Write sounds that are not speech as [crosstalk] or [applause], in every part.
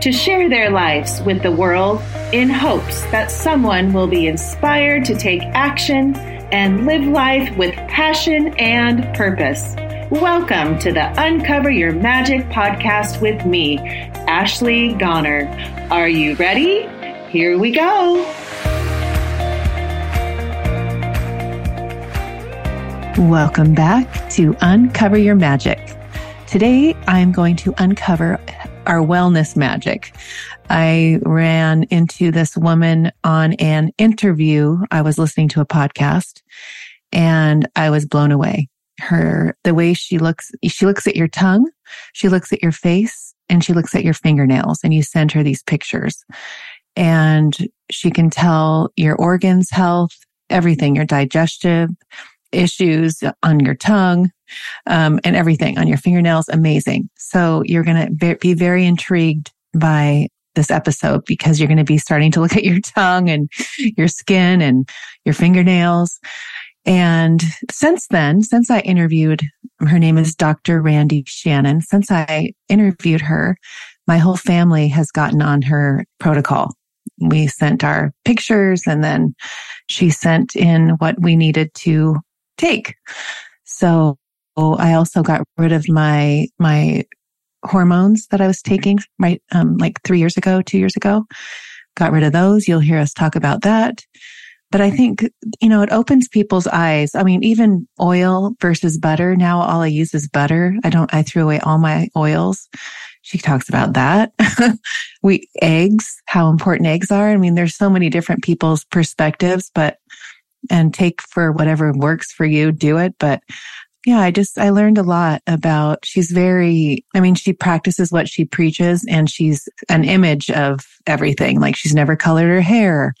to share their lives with the world in hopes that someone will be inspired to take action and live life with passion and purpose. Welcome to the Uncover Your Magic podcast with me, Ashley Goner. Are you ready? Here we go. Welcome back to Uncover Your Magic. Today, I'm going to uncover our wellness magic. I ran into this woman on an interview. I was listening to a podcast and I was blown away. Her, the way she looks, she looks at your tongue, she looks at your face, and she looks at your fingernails and you send her these pictures and she can tell your organs health, everything, your digestive issues on your tongue, um, and everything on your fingernails. Amazing. So you're going to be very intrigued by this episode because you're going to be starting to look [laughs] at your tongue and your skin and your fingernails. And since then, since I interviewed, her name is Dr. Randi Shannon. Since I interviewed her, my whole family has gotten on her protocol. We sent our pictures and then she sent in what we needed to take. So I also got rid of my, my hormones that I was taking right, um, like three years ago, two years ago. Got rid of those. You'll hear us talk about that. But I think, you know, it opens people's eyes. I mean, even oil versus butter. Now all I use is butter. I don't, I threw away all my oils. She talks about that. [laughs] we, eggs, how important eggs are. I mean, there's so many different people's perspectives, but, and take for whatever works for you, do it. But yeah, I just, I learned a lot about, she's very, I mean, she practices what she preaches and she's an image of everything. Like she's never colored her hair.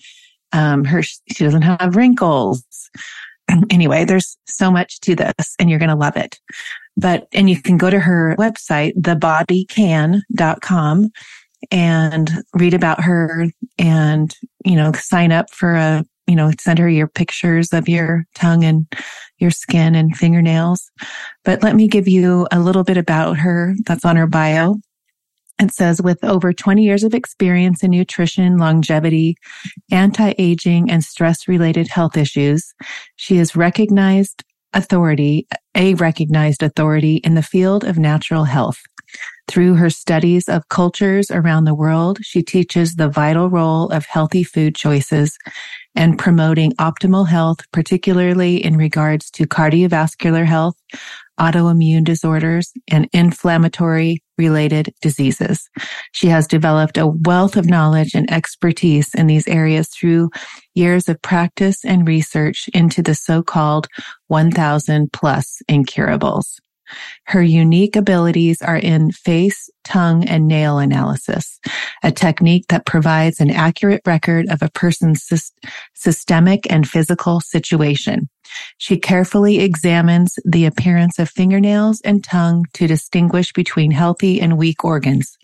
Um, her, she doesn't have wrinkles. [clears throat] anyway, there's so much to this and you're going to love it. But, and you can go to her website, thebodycan.com and read about her and, you know, sign up for a you know, send her your pictures of your tongue and your skin and fingernails. But let me give you a little bit about her that's on her bio. It says with over 20 years of experience in nutrition, longevity, anti-aging and stress related health issues, she is recognized authority, a recognized authority in the field of natural health. Through her studies of cultures around the world, she teaches the vital role of healthy food choices and promoting optimal health, particularly in regards to cardiovascular health, autoimmune disorders, and inflammatory related diseases. She has developed a wealth of knowledge and expertise in these areas through years of practice and research into the so-called 1000 plus incurables. Her unique abilities are in face, tongue, and nail analysis, a technique that provides an accurate record of a person's systemic and physical situation. She carefully examines the appearance of fingernails and tongue to distinguish between healthy and weak organs.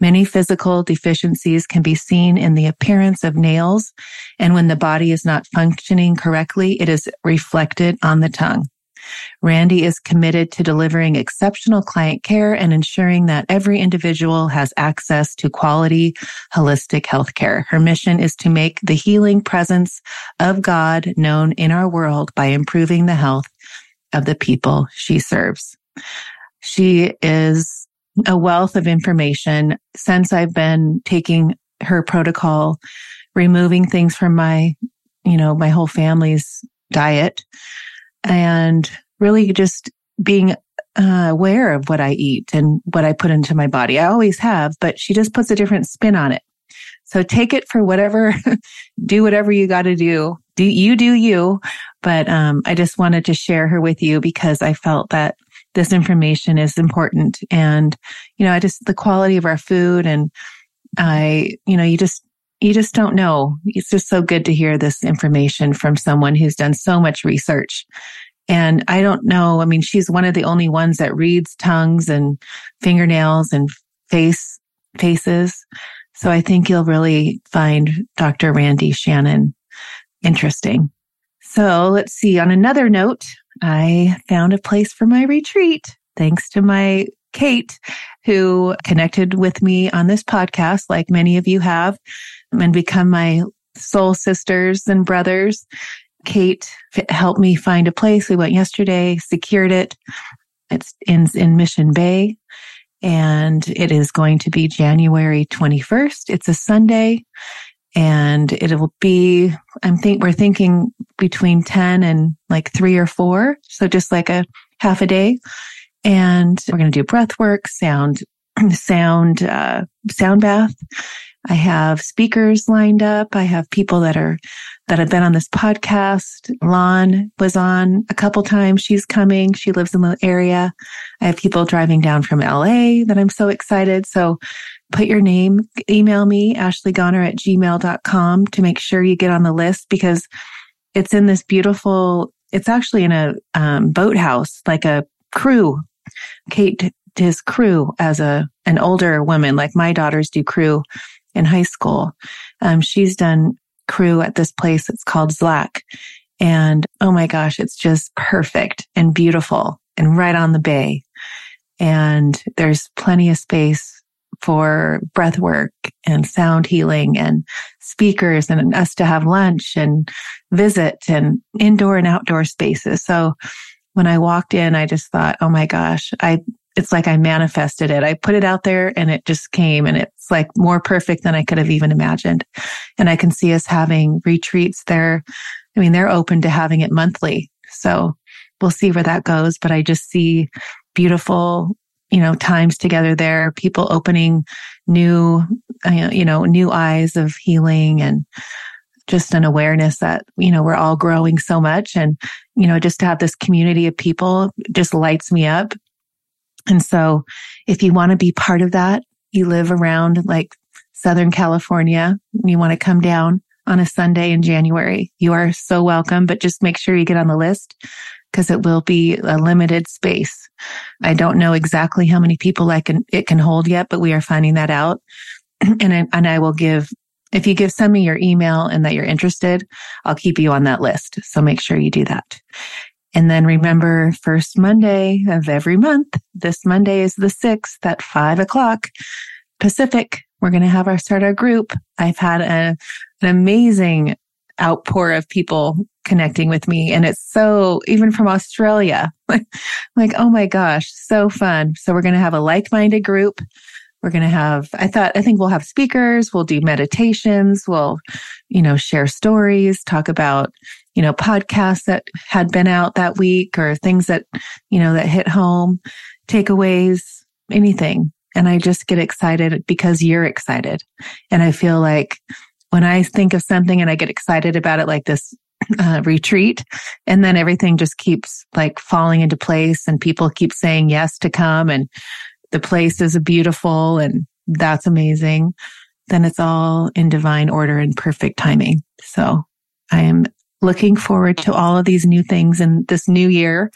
Many physical deficiencies can be seen in the appearance of nails, and when the body is not functioning correctly, it is reflected on the tongue. Randi is committed to delivering exceptional client care and ensuring that every individual has access to quality, holistic healthcare. Her mission is to make the healing presence of God known in our world by improving the health of the people she serves. She is a wealth of information since I've been taking her protocol, removing things from my, you know, my whole family's diet and really just being uh, aware of what I eat and what I put into my body. I always have, but she just puts a different spin on it. So take it for whatever, [laughs] do whatever you got to do. Do you do you? But um, I just wanted to share her with you because I felt that this information is important, and you know, I just the quality of our food, and I, you know, you just you just don't know. It's just so good to hear this information from someone who's done so much research. And I don't know. I mean, she's one of the only ones that reads tongues and fingernails and face faces. So I think you'll really find Dr. Randi Shannon interesting. So let's see. On another note, I found a place for my retreat thanks to my Kate, who connected with me on this podcast, like many of you have, and become my soul sisters and brothers. Kate helped me find a place. We went yesterday, secured it. It's in, in Mission Bay and it is going to be January 21st. It's a Sunday and it will be, I'm think we're thinking between 10 and like three or four. So just like a half a day. And we're going to do breath work, sound, [clears throat] sound, uh, sound bath. I have speakers lined up. I have people that are, that have been on this podcast. Lon was on a couple times. She's coming. She lives in the area. I have people driving down from LA that I'm so excited. So put your name, email me, ashleygoner at gmail.com to make sure you get on the list because it's in this beautiful, it's actually in a um, boathouse, like a crew. Kate does crew as a, an older woman, like my daughters do crew in high school. Um, she's done crew at this place. It's called ZLAC. And oh my gosh, it's just perfect and beautiful and right on the bay. And there's plenty of space for breath work and sound healing and speakers and us to have lunch and visit and indoor and outdoor spaces. So when I walked in, I just thought, oh my gosh, I, it's like I manifested it. I put it out there and it just came and it's like more perfect than I could have even imagined. And I can see us having retreats there. I mean, they're open to having it monthly. So we'll see where that goes. But I just see beautiful, you know, times together there, people opening new, uh, you know, new eyes of healing and just an awareness that, you know, we're all growing so much. And, you know, just to have this community of people just lights me up. And so if you want to be part of that, you live around like Southern California, you want to come down on a Sunday in January, you are so welcome, but just make sure you get on the list because it will be a limited space. I don't know exactly how many people I can, it can hold yet, but we are finding that out. [clears throat] and I, and I will give, if you give send me your email and that you're interested, I'll keep you on that list. So make sure you do that. And then remember first Monday of every month. This Monday is the sixth at five o'clock Pacific. We're going to have our start our group. I've had a, an amazing outpour of people connecting with me. And it's so, even from Australia, [laughs] like, oh my gosh, so fun. So we're going to have a like-minded group. We're going to have, I thought, I think we'll have speakers. We'll do meditations. We'll, you know, share stories, talk about, you know, podcasts that had been out that week or things that, you know, that hit home, takeaways, anything. And I just get excited because you're excited. And I feel like when I think of something and I get excited about it, like this [clears throat] uh, retreat, and then everything just keeps like falling into place and people keep saying yes to come and the place is beautiful and that's amazing. Then it's all in divine order and perfect timing. So I am looking forward to all of these new things in this new year.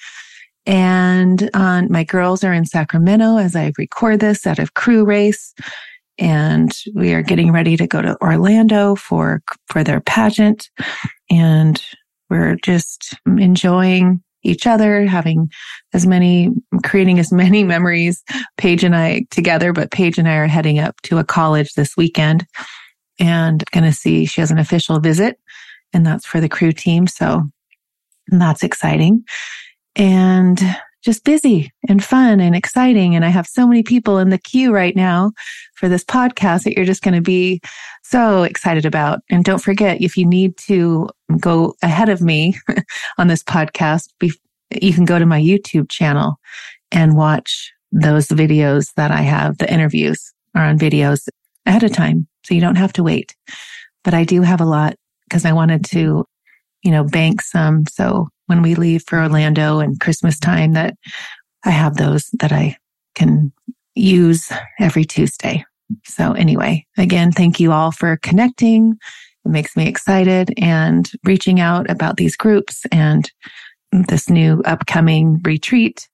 And uh, my girls are in Sacramento as I record this out of crew race. And we are getting ready to go to Orlando for for their pageant. And we're just enjoying each other having as many creating as many [laughs] memories. Paige and I together but Paige and I are heading up to a college this weekend. And going to see she has an official visit and that's for the crew team so that's exciting and just busy and fun and exciting. And I have so many people in the queue right now for this podcast that you're just going to be so excited about. And don't forget, if you need to go ahead of me [laughs] on this podcast, you can go to my YouTube channel and watch those videos that I have. The interviews are on videos ahead of time. So you don't have to wait. But I do have a lot because I wanted to, you know, bank some. So when we leave for Orlando and Christmas time that I have those that I can use every Tuesday. So anyway, again, thank you all for connecting. It makes me excited and reaching out about these groups and this new upcoming retreat.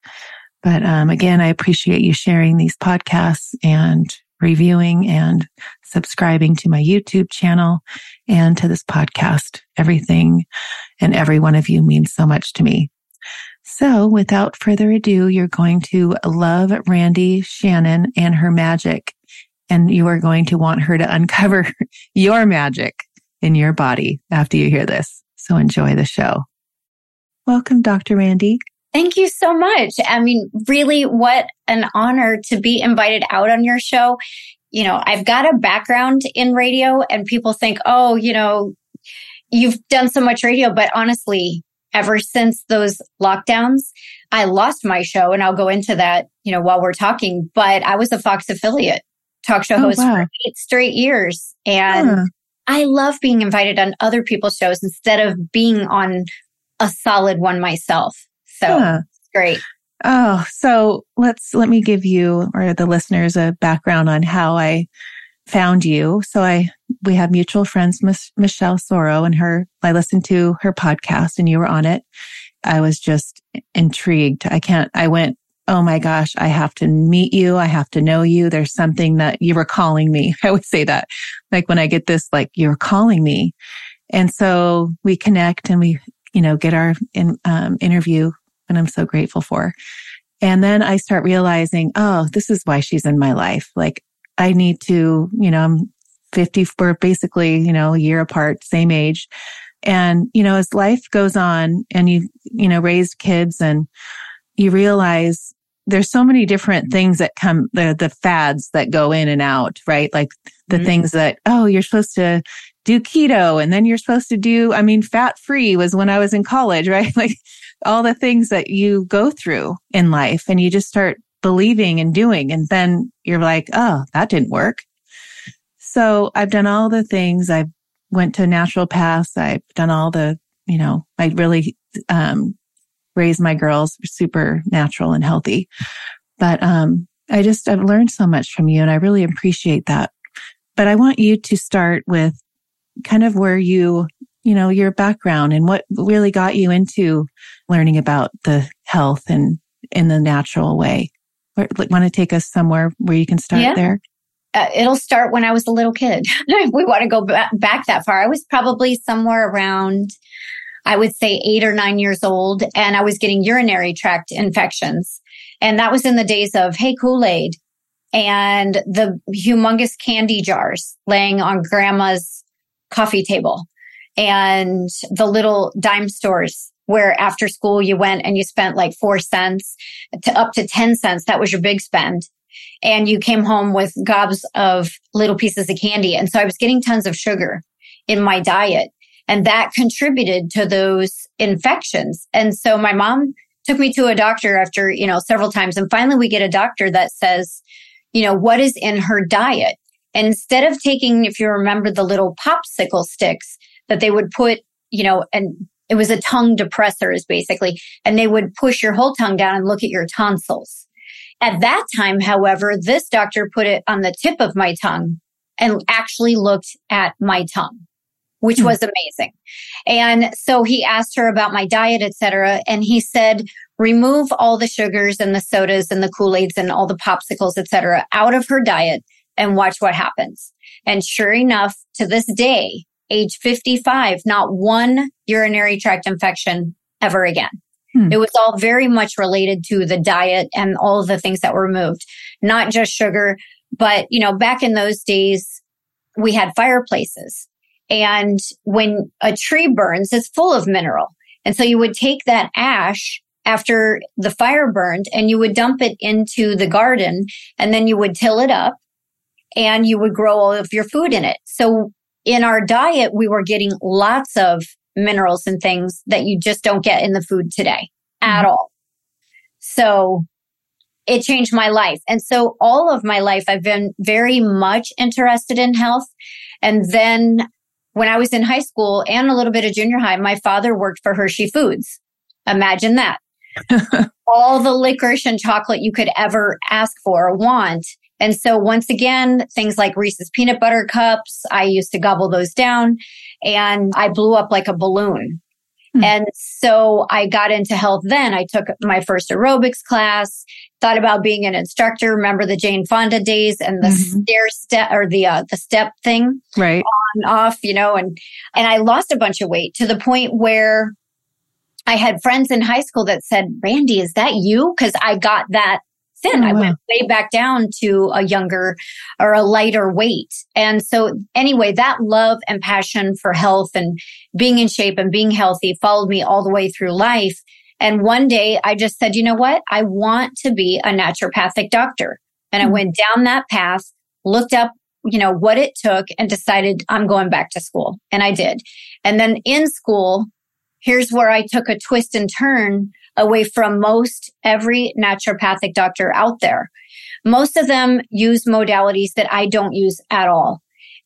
But um, again, I appreciate you sharing these podcasts and reviewing and subscribing to my YouTube channel and to this podcast. Everything and every one of you means so much to me. So without further ado, you're going to love Randi Shannon and her magic, and you are going to want her to [laughs] uncover your magic in your body after you hear this. So enjoy the show. Welcome, Dr. Randi. Thank you so much. I mean, really, what an honor to be invited out on your show. You know, I've got a background in radio, and people think, oh, you know, you've done so much radio, but honestly, ever since those lockdowns, I lost my show and I'll go into that, you know, while we're talking, but I was a Fox affiliate talk show oh, host wow. for eight straight years. And. I love being invited on other people's shows instead of being on a solid one myself. So it's great. Oh, so let's, let me give you or the listeners a background on how I found you. So I, we have mutual friends, Miss, Michelle Soro and her, I listened to her podcast and you were on it. I was just intrigued. I can't, I went, Oh my gosh, I have to meet you. I have to know you. There's something that you were calling me. [laughs] I would say that like when I get this, like you're calling me. And so we connect and we, you know, get our in, um, interview and I'm so grateful for. And then I start realizing, oh, this is why she's in my life. Like I need to, you know, I'm 50, we're basically, you know, a year apart, same age. And, you know, as life goes on and you, you know, raised kids and you realize there's so many different things that come, the, the fads that go in and out, right? Like the mm-hmm. things that, oh, you're supposed to do keto and then you're supposed to do, I mean, fat free was when I was in college, [laughs] right? Like all the things that you go through in life and you just start believing and doing. And then you're like, oh, that didn't work. So I've done all the things. I went to naturopaths. I've done all the, you know, I really, um, raised my girls super natural and healthy. But, um, I just, I've learned so much from you and I really appreciate that. But I want you to start with kind of where you, you know, your background and what really got you into learning about the health and in the natural way want to take us somewhere where you can start yeah. there? Uh, it'll start when I was a little kid. [laughs] we want to go back, back that far. I was probably somewhere around, I would say eight or nine years old, and I was getting urinary tract infections. And that was in the days of, hey, Kool Aid and the humongous candy jars laying on grandma's coffee table and the little dime stores where after school you went and you spent like four cents to up to 10 cents. That was your big spend. And you came home with gobs of little pieces of candy. And so I was getting tons of sugar in my diet and that contributed to those infections. And so my mom took me to a doctor after, you know, several times. And finally we get a doctor that says, you know, what is in her diet? And instead of taking, if you remember the little popsicle sticks that they would put, you know, and it was a tongue depressor is basically, and they would push your whole tongue down and look at your tonsils. At that time, however, this doctor put it on the tip of my tongue and actually looked at my tongue, which hmm. was amazing. And so he asked her about my diet, etc. And he said, remove all the sugars and the sodas and the Kool-Aids and all the popsicles, etc. out of her diet and watch what happens. And sure enough, to this day, age 55, not one urinary tract infection ever again. Hmm. It was all very much related to the diet and all of the things that were removed, not just sugar, but you know, back in those days, we had fireplaces and when a tree burns, it's full of mineral. And so you would take that ash after the fire burned and you would dump it into the garden and then you would till it up and you would grow all of your food in it. So in our diet, we were getting lots of minerals and things that you just don't get in the food today at mm-hmm. all. So it changed my life. And so all of my life, I've been very much interested in health. And then when I was in high school and a little bit of junior high, my father worked for Hershey Foods. Imagine that. [laughs] all the licorice and chocolate you could ever ask for or want And so once again, things like Reese's peanut butter cups, I used to gobble those down and I blew up like a balloon. Hmm. And so I got into health then. I took my first aerobics class, thought about being an instructor. Remember the Jane Fonda days and the mm-hmm. stair step or the, uh, the step thing? Right. On, off, you know, and, and I lost a bunch of weight to the point where I had friends in high school that said, Randi, is that you? Cause I got that thin. Oh, I went way back down to a younger or a lighter weight. And so anyway, that love and passion for health and being in shape and being healthy followed me all the way through life. And one day I just said, you know what? I want to be a naturopathic doctor. And mm-hmm. I went down that path, looked up, you know, what it took and decided I'm going back to school. And I did. And then in school, here's where I took a twist and turn away from most every naturopathic doctor out there. Most of them use modalities that I don't use at all.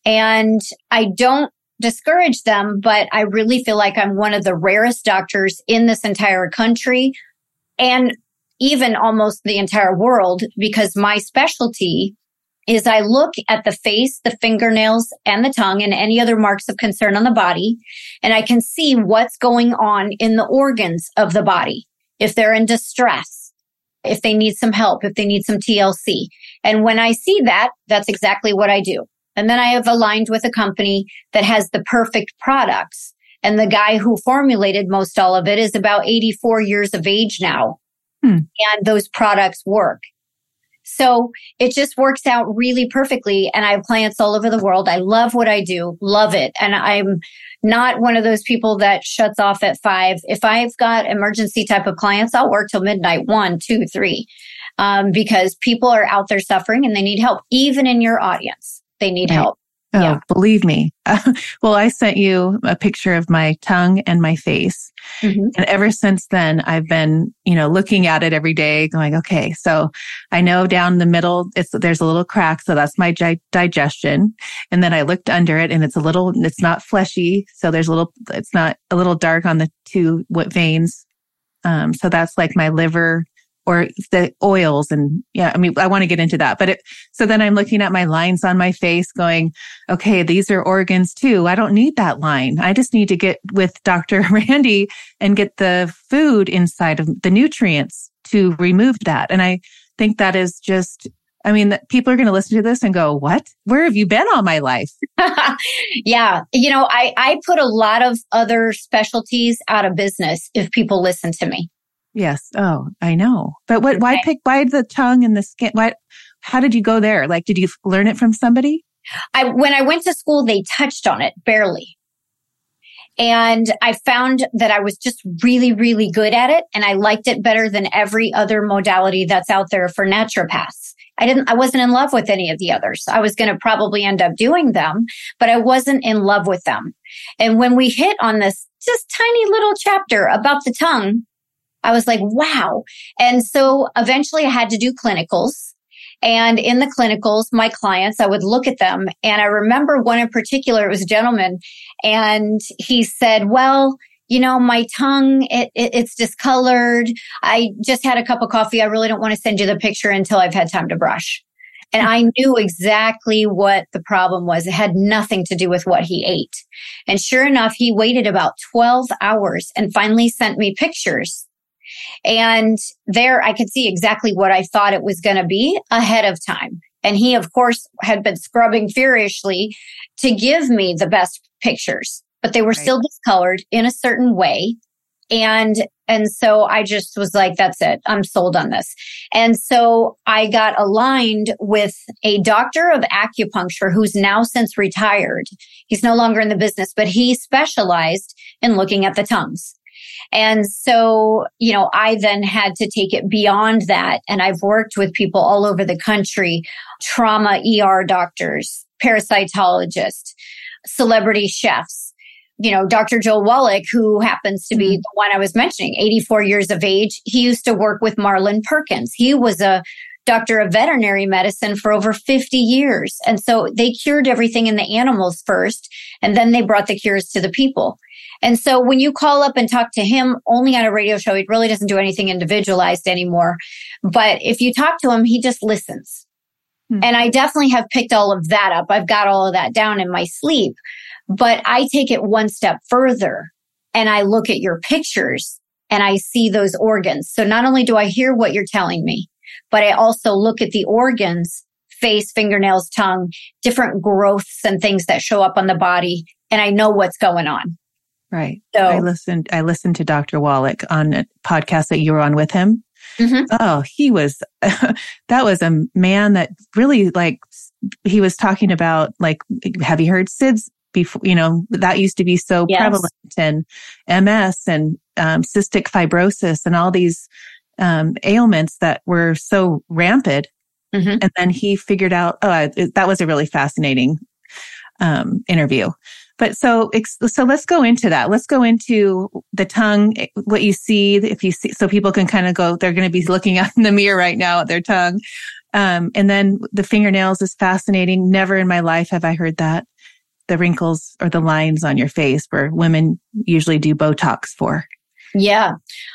And I don't discourage them, but I really feel like I'm one of the rarest doctors in this entire country and even almost the entire world because my specialty is I look at the face, the fingernails and the tongue and any other marks of concern on the body. And I can see what's going on in the organs of the body if they're in distress, if they need some help, if they need some TLC. And when I see that, that's exactly what I do. And then I have aligned with a company that has the perfect products. And the guy who formulated most all of it is about 84 years of age now. Hmm. And those products work. So it just works out really perfectly. And I have clients all over the world. I love what I do, love it. And I'm not one of those people that shuts off at five. If I've got emergency type of clients, I'll work till midnight, one, two, three, um, because people are out there suffering and they need help, even in your audience. They need right. help. Oh, yeah. believe me. [laughs] well, I sent you a picture of my tongue and my face. Mm-hmm. And ever since then, I've been, you know, looking at it every day going, okay, so I know down the middle, it's, there's a little crack. So that's my gi- digestion. And then I looked under it and it's a little, it's not fleshy. So there's a little, it's not a little dark on the two veins. Um, so that's like my liver or the oils and yeah, I mean, I want to get into that, but it, so then I'm looking at my lines on my face going, okay, these are organs too. I don't need that line. I just need to get with Dr. [laughs] Randi and get the food inside of the nutrients to remove that. And I think that is just I mean, people are going to listen to this and go, what? Where have you been all my life? [laughs] yeah. You know, I, I put a lot of other specialties out of business if people listen to me. Yes. Oh, I know. But what, why pick, why the tongue and the skin? Why, how did you go there? Like, did you learn it from somebody? I, when I went to school, they touched on it barely. And I found that I was just really, really good at it. And I liked it better than every other modality that's out there for naturopaths. I didn't, I wasn't in love with any of the others. I was going to probably end up doing them, but I wasn't in love with them. And when we hit on this just tiny little chapter about the tongue, I was like, wow. And so eventually I had to do clinicals. And in the clinicals, my clients, I would look at them. And I remember one in particular, it was a gentleman and he said, well, you know, my tongue, it, it, it's discolored. I just had a cup of coffee. I really don't want to send you the picture until I've had time to brush. And I knew exactly what the problem was. It had nothing to do with what he ate. And sure enough, he waited about 12 hours and finally sent me pictures and there I could see exactly what I thought it was going to be ahead of time. And he, of course, had been scrubbing furiously to give me the best pictures, but they were right. still discolored in a certain way. And, and so I just was like, that's it. I'm sold on this. And so I got aligned with a doctor of acupuncture who's now since retired. He's no longer in the business, but he specialized in looking at the tongues. And so, you know, I then had to take it beyond that. And I've worked with people all over the country, trauma ER doctors, parasitologists, celebrity chefs. You know, Dr. Joel Wallach, who happens to be mm-hmm. the one I was mentioning, 84 years of age. He used to work with Marlin Perkins. He was a doctor of veterinary medicine for over 50 years. And so they cured everything in the animals first, and then they brought the cures to the people. And so when you call up and talk to him only on a radio show, he really doesn't do anything individualized anymore. But if you talk to him, he just listens. Hmm. And I definitely have picked all of that up. I've got all of that down in my sleep, but I take it one step further and I look at your pictures and I see those organs. So not only do I hear what you're telling me, but I also look at the organs, face, fingernails, tongue, different growths and things that show up on the body. And I know what's going on. Right. So I listened, I listened to Dr. Wallach on a podcast that you were on with him. Mm-hmm. Oh, he was, [laughs] that was a man that really like, he was talking about like, have you heard SIDS before? You know, that used to be so yes. prevalent and MS and um, cystic fibrosis and all these um, ailments that were so rampant. Mm-hmm. And then he figured out, oh, that was a really fascinating um, interview. But so, so let's go into that. Let's go into the tongue, what you see, if you see, so people can kind of go, they're going to be looking [laughs] out in the mirror right now at their tongue. Um, and then the fingernails is fascinating. Never in my life have I heard that. The wrinkles or the lines on your face where women usually do Botox for. Yeah.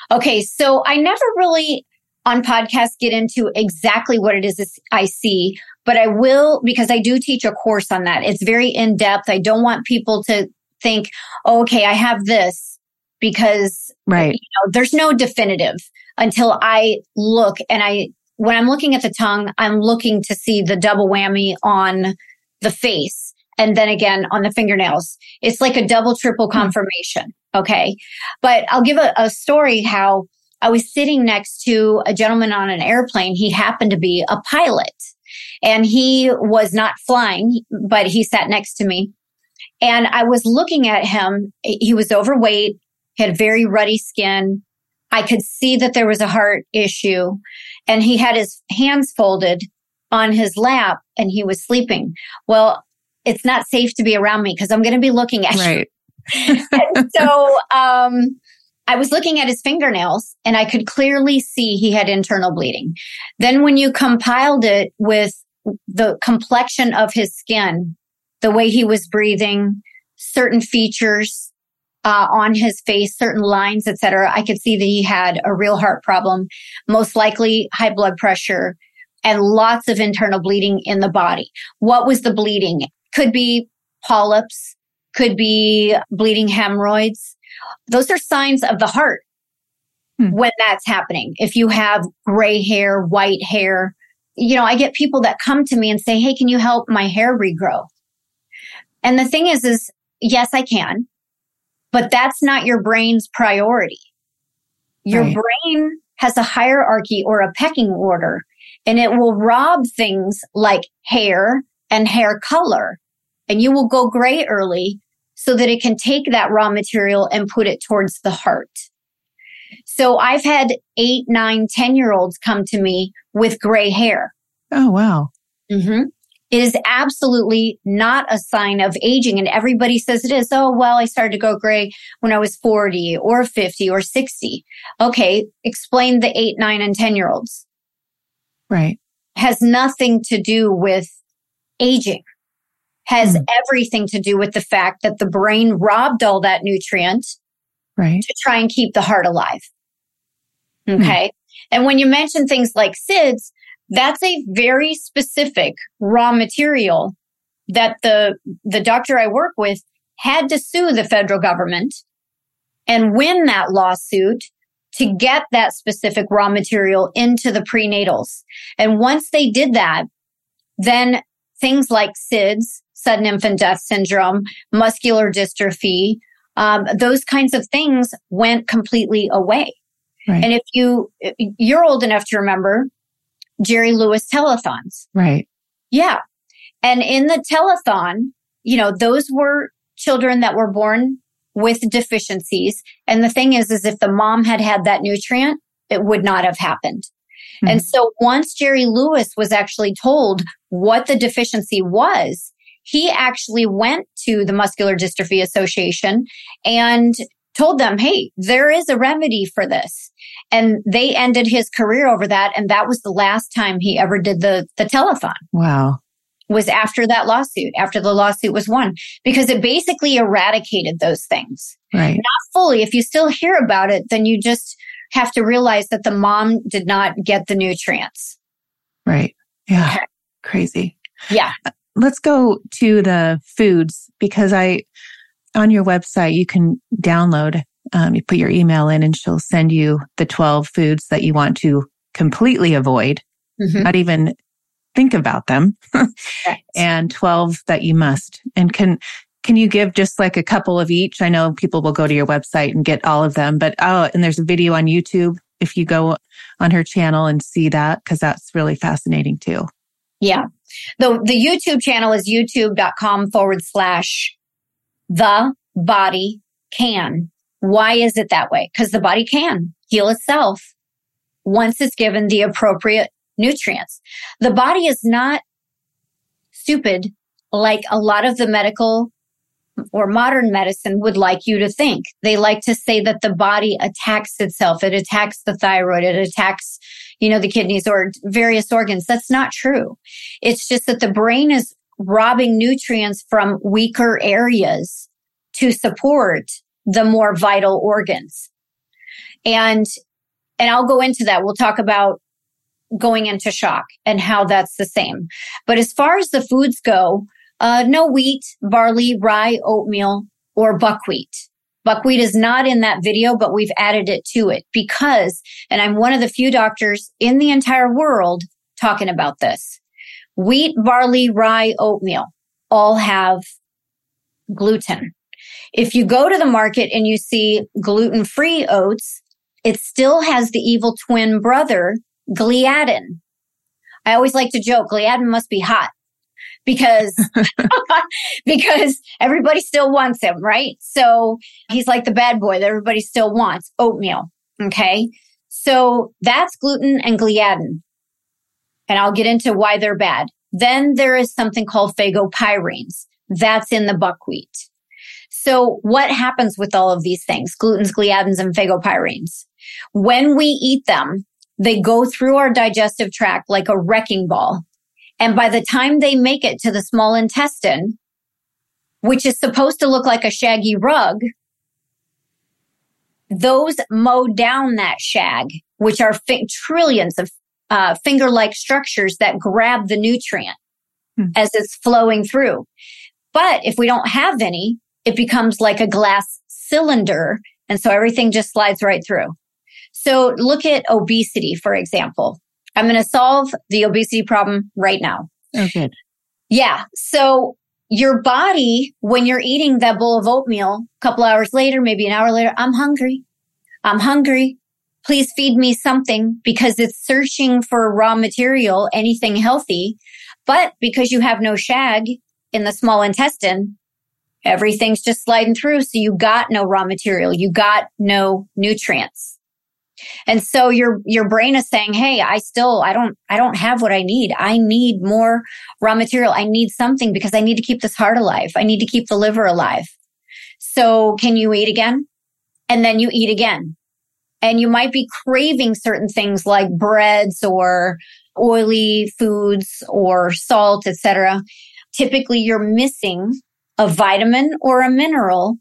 Okay. So I never really on podcasts get into exactly what it is I see, but I will because I do teach a course on that. It's very in depth. I don't want people to think, oh, okay, I have this because right. You know, there's no definitive until I look and I, when I'm looking at the tongue, I'm looking to see the double whammy on the face and then again on the fingernails. It's like a double, triple hmm. confirmation. Okay. But I'll give a, a story how I was sitting next to a gentleman on an airplane. He happened to be a pilot and he was not flying, but he sat next to me. And I was looking at him. He was overweight, had very ruddy skin. I could see that there was a heart issue and he had his hands folded on his lap and he was sleeping. Well, it's not safe to be around me because I'm going to be looking at right. [laughs] you. so, um, I was looking at his fingernails and I could clearly see he had internal bleeding. Then when you compiled it with the complexion of his skin, the way he was breathing, certain features uh, on his face, certain lines, etc., I could see that he had a real heart problem, most likely high blood pressure, and lots of internal bleeding in the body. What was the bleeding? Could be polyps, could be bleeding hemorrhoids those are signs of the heart hmm. when that's happening. If you have gray hair, white hair, you know, I get people that come to me and say, Hey, can you help my hair regrow? And the thing is, is yes, I can, but that's not your brain's priority. Your right. brain has a hierarchy or a pecking order and it will rob things like hair and hair color and you will go gray early so that it can take that raw material and put it towards the heart. So I've had eight, nine, 10 year olds come to me with gray hair. Oh, wow. Mm-hmm. It is absolutely not a sign of aging. And everybody says it is. Oh, well, I started to go gray when I was 40 or 50 or 60. Okay. Explain the eight, nine, and 10 year olds. Right. Has nothing to do with aging has mm. everything to do with the fact that the brain robbed all that nutrient right. to try and keep the heart alive. Hmm. Okay. Mm. And when you mention things like SIDS, that's a very specific raw material that the, the doctor I work with had to sue the federal government and win that lawsuit to get that specific raw material into the prenatals. And once they did that, then things like SIDS sudden infant death syndrome, muscular dystrophy, um, those kinds of things went completely away. Right. And if you, you're old enough to remember Jerry Lewis telethons. Right. Yeah. And in the telethon, you know, those were children that were born with deficiencies. And the thing is, is if the mom had had that nutrient, it would not have happened. Mm-hmm. And so once Jerry Lewis was actually told what the deficiency was, he actually went to the Muscular Dystrophy Association and told them, Hey, there is a remedy for this. And they ended his career over that. And that was the last time he ever did the, the telethon. Wow. Was after that lawsuit, after the lawsuit was won, because it basically eradicated those things. Right. Not fully. If you still hear about it, then you just have to realize that the mom did not get the nutrients. Right. Yeah. Okay. Crazy. Yeah. Let's go to the foods because I, on your website, you can download, um, you put your email in and she'll send you the 12 foods that you want to completely avoid, mm-hmm. not even think about them, [laughs] and 12 that you must. And can, can you give just like a couple of each? I know people will go to your website and get all of them, but oh, and there's a video on YouTube if you go on her channel and see that, because that's really fascinating too. Yeah. The, the YouTube channel is youtube.com forward slash the body can. Why is it that way? Because the body can heal itself once it's given the appropriate nutrients. The body is not stupid like a lot of the medical or modern medicine would like you to think. They like to say that the body attacks itself. It attacks the thyroid. It attacks, you know, the kidneys or various organs. That's not true. It's just that the brain is robbing nutrients from weaker areas to support the more vital organs. And, and I'll go into that. We'll talk about going into shock and how that's the same. But as far as the foods go, uh, no wheat, barley, rye, oatmeal, or buckwheat. Buckwheat is not in that video, but we've added it to it because, and I'm one of the few doctors in the entire world talking about this. Wheat, barley, rye, oatmeal all have gluten. If you go to the market and you see gluten free oats, it still has the evil twin brother, gliadin. I always like to joke, gliadin must be hot because [laughs] [laughs] because everybody still wants him, right? So he's like the bad boy that everybody still wants, oatmeal. Okay. So that's gluten and gliadin. And I'll get into why they're bad. Then there is something called fagopyrins. That's in the buckwheat. So what happens with all of these things? Glutens, gliadins, and fagopyrins. When we eat them, they go through our digestive tract like a wrecking ball and by the time they make it to the small intestine, which is supposed to look like a shaggy rug, those mow down that shag, which are trillions of uh, finger like structures that grab the nutrient hmm. as it's flowing through. But if we don't have any, it becomes like a glass cylinder. And so everything just slides right through. So look at obesity, for example. I'm going to solve the obesity problem right now. Oh, good. Yeah. So your body, when you're eating that bowl of oatmeal, a couple hours later, maybe an hour later, I'm hungry. I'm hungry. Please feed me something because it's searching for raw material, anything healthy. But because you have no shag in the small intestine, everything's just sliding through. So you got no raw material. You got no nutrients. And so your, your brain is saying, Hey, I still, I don't, I don't have what I need. I need more raw material. I need something because I need to keep this heart alive. I need to keep the liver alive. So can you eat again? And then you eat again. And you might be craving certain things like breads or oily foods or salt, etc. Typically you're missing a vitamin or a mineral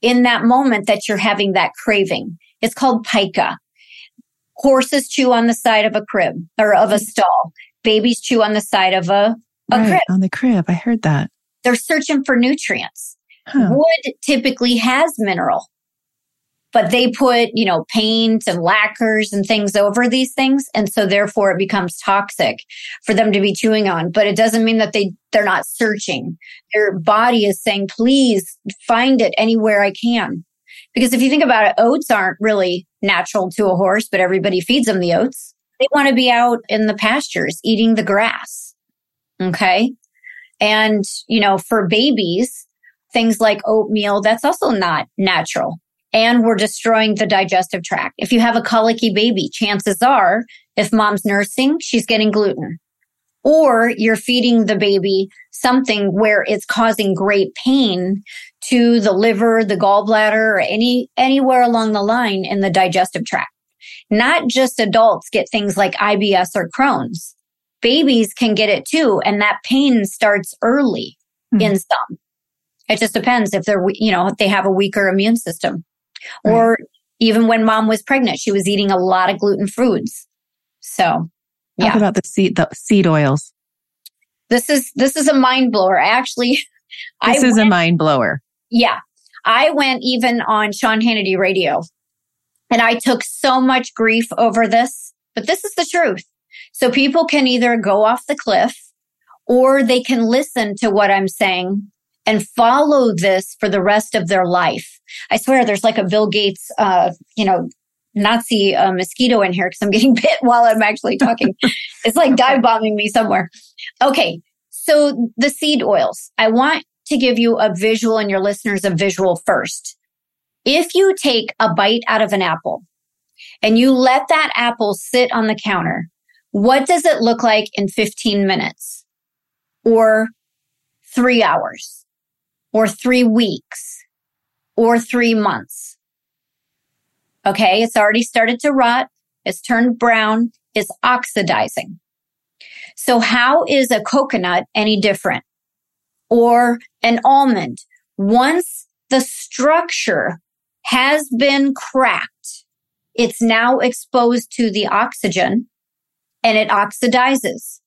in that moment that you're having that craving. It's called pica. Horses chew on the side of a crib or of a mm. stall. Babies chew on the side of a, a right, crib. On the crib. I heard that. They're searching for nutrients. Huh. Wood typically has mineral but they put, you know, paint and lacquers and things over these things. And so therefore it becomes toxic for them to be chewing on. But it doesn't mean that they, they're not searching. Their body is saying, please find it anywhere I can. Because if you think about it, oats aren't really natural to a horse, but everybody feeds them the oats. They want to be out in the pastures eating the grass. Okay. And, you know, for babies, things like oatmeal, that's also not natural and we're destroying the digestive tract. If you have a colicky baby, chances are if mom's nursing, she's getting gluten. Or you're feeding the baby something where it's causing great pain to the liver, the gallbladder, or any, anywhere along the line in the digestive tract. Not just adults get things like IBS or Crohn's. Babies can get it too. And that pain starts early mm-hmm. in some. It just depends if they're, you know, if they have a weaker immune system. Right. Or even when mom was pregnant, she was eating a lot of gluten foods. So, yeah. Talk about the seed, the seed oils. This is this is a mind blower. I actually [laughs] This I is a mind blower. yeah. I went even on Sean Hannity radio and I took so much grief over this, but this is the truth. So people can either go off the cliff or they can listen to what I'm saying and follow this for the rest of their life. I swear there's like a Bill Gates, uh, you know, Nazi uh, mosquito in here because I'm getting [laughs] bit while I'm actually talking. it's like dive bombing me somewhere. Okay. So the seed oils, I want to give you a visual and your listeners a visual first. If you take a bite out of an apple and you let that apple sit on the counter, what does it look like in 15 minutes or three hours or three weeks or three months? Okay. It's already started to rot. It's turned brown. It's oxidizing. So how is a coconut any different? Or an almond? Once the structure has been cracked, it's now exposed to the oxygen and it oxidizes.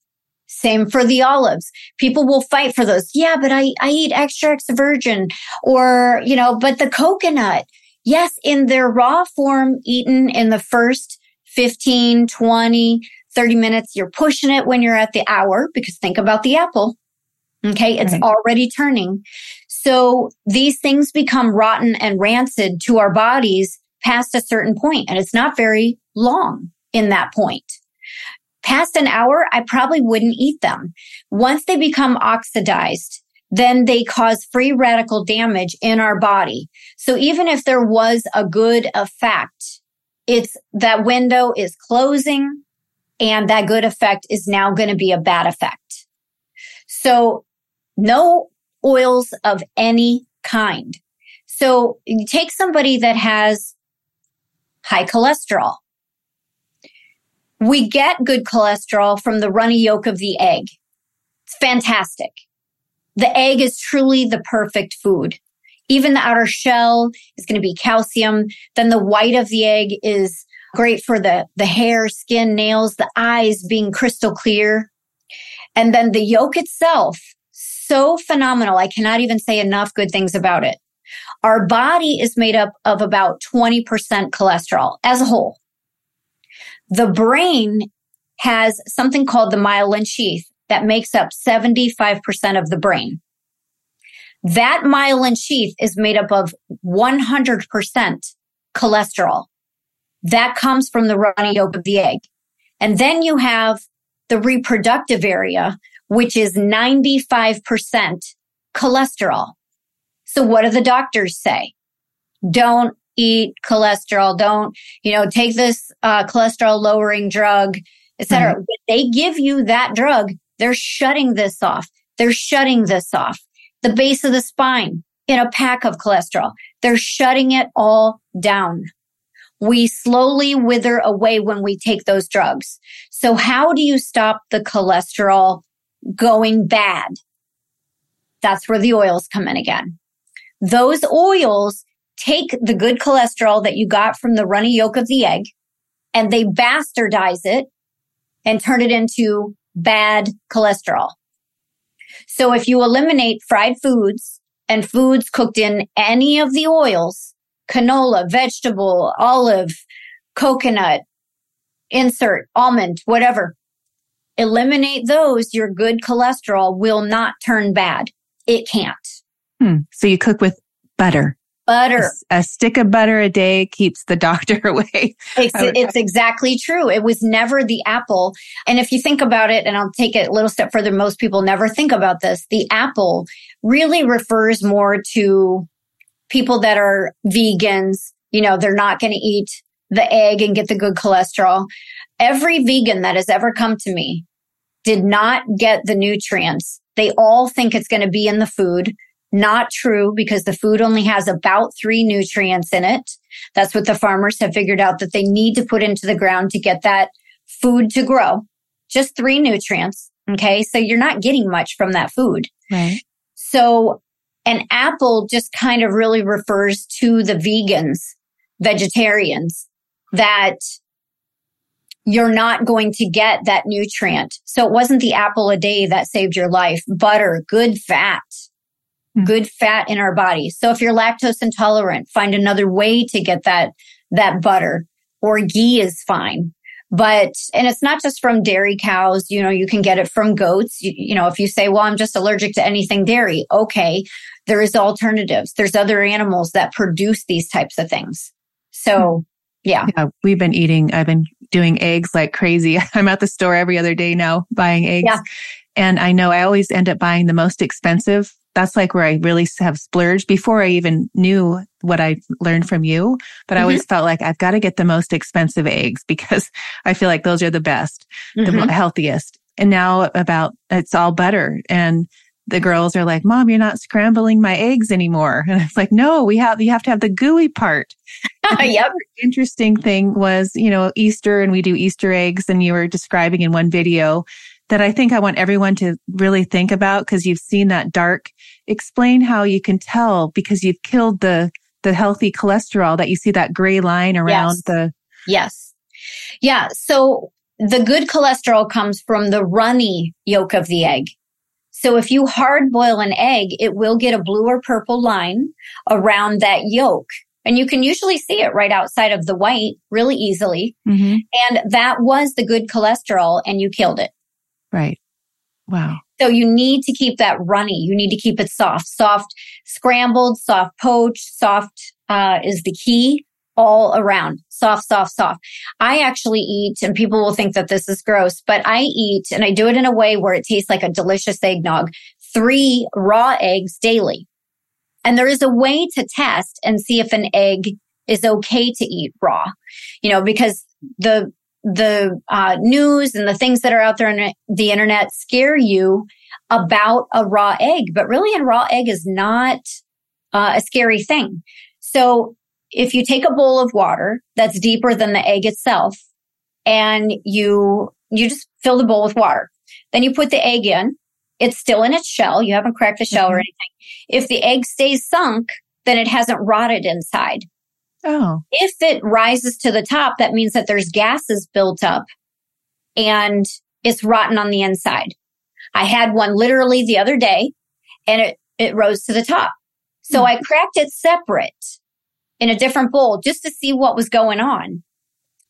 Same for the olives. People will fight for those. Yeah, but I, I eat extra extra virgin or, you know, but the coconut, yes, in their raw form, eaten in the first 15, 20, 30 minutes, you're pushing it when you're at the hour because think about the apple. Okay. It's Right. already turning. So these things become rotten and rancid to our bodies past a certain point, and it's not very long in that point. Past an hour, I probably wouldn't eat them. Once they become oxidized, then they cause free radical damage in our body. So even if there was a good effect, it's that window is closing and that good effect is now going to be a bad effect. So no oils of any kind. So you take somebody that has high cholesterol. We get good cholesterol from the runny yolk of the egg. It's fantastic. The egg is truly the perfect food. Even the outer shell is going to be calcium. Then the white of the egg is great for the, the hair, skin, nails, the eyes being crystal clear. And then the yolk itself, so phenomenal. I cannot even say enough good things about it. Our body is made up of about 20% cholesterol as a whole. The brain has something called the myelin sheath that makes up 75% of the brain. That myelin sheath is made up of 100% cholesterol. That comes from the runny yolk of the egg. And then you have the reproductive area, which is 95% cholesterol. So what do the doctors say? Don't eat cholesterol. Don't, you know, take this uh, cholesterol lowering drug, etc. When they give you that drug, they're shutting this off. They're shutting this off. The base of the spine in a pack of cholesterol. They're shutting it all down. We slowly wither away when we take those drugs. So how do you stop the cholesterol going bad? That's where the oils come in again. Those oils take the good cholesterol that you got from the runny yolk of the egg and they bastardize it and turn it into bad cholesterol. So if you eliminate fried foods and foods cooked in any of the oils, canola, vegetable, olive, coconut, insert, almond, whatever, eliminate those, your good cholesterol will not turn bad. It can't. Hmm. So you cook with butter. A, Butter. s- a stick of butter a day keeps the doctor [laughs] away. It's, it's exactly true. It was never the apple. And if you think about it, and I'll take it a little step further, most people never think about this. The apple really refers more to people that are vegans. You know, they're not going to eat the egg and get the good cholesterol. Every vegan that has ever come to me did not get the nutrients. They all think it's going to be in the food. Not true because the food only has about three nutrients in it. That's what the farmers have figured out that they need to put into the ground to get that food to grow. Just three nutrients. Okay. So you're not getting much from that food. Right. So an apple just kind of really refers to the vegans, vegetarians that you're not going to get that nutrient. So it wasn't the apple a day that saved your life. Butter, good fat. Mm-hmm. good fat in our body. So if you're lactose intolerant, find another way to get that, that butter or ghee is fine. But, and it's not just from dairy cows. You know, you can get it from goats. You, you know, if you say, well, I'm just allergic to anything dairy. Okay. There is alternatives. There's other animals that produce these types of things. So hmm. yeah. yeah. We've been eating, I've been doing eggs like crazy. [laughs] I'm at the store every other day now buying eggs. Yeah. And I know I always end up buying the most expensive. That's like where I really have splurged before I even knew what I learned from you. But mm-hmm. I always felt like I've got to get the most expensive eggs [laughs] because I feel like those are the best, mm-hmm. the healthiest. And now about it's all butter and the girls are like, mom, you're not scrambling my eggs anymore. [laughs] And it's like, no, we have, you have to have the gooey part. [laughs] yep. Interesting thing was, you know, Easter and we do Easter eggs and you were describing in one video that I think I want everyone to really think about because you've seen that dark. Explain how you can tell because you've killed the, the healthy cholesterol that you see that gray line around yes. the. Yes. Yeah. So the good cholesterol comes from the runny yolk of the egg. So if you hard boil an egg, it will get a blue or purple line around that yolk. And you can usually see it right outside of the white really easily. Mm-hmm. And that was the good cholesterol and you killed it. Right. Wow. So you need to keep that runny. You need to keep it soft, soft scrambled, soft poached, soft uh, is the key all around. Soft, soft, soft. I actually eat, and people will think that this is gross, but I eat and I do it in a way where it tastes like a delicious eggnog, three raw eggs daily. And there is a way to test and see if an egg is okay to eat raw, you know, because the, the uh, news and the things that are out there on the internet scare you about a raw egg, but really a raw egg is not uh, a scary thing. So if you take a bowl of water that's deeper than the egg itself and you, you just fill the bowl with water, then you put the egg in. It's still in its shell. You haven't cracked the shell mm-hmm. or anything. If the egg stays sunk, then it hasn't rotted inside. Oh. If it rises to the top, that means that there's gases built up and it's rotten on the inside. I had one literally the other day and it, it rose to the top. So mm-hmm. I cracked it separate in a different bowl just to see what was going on.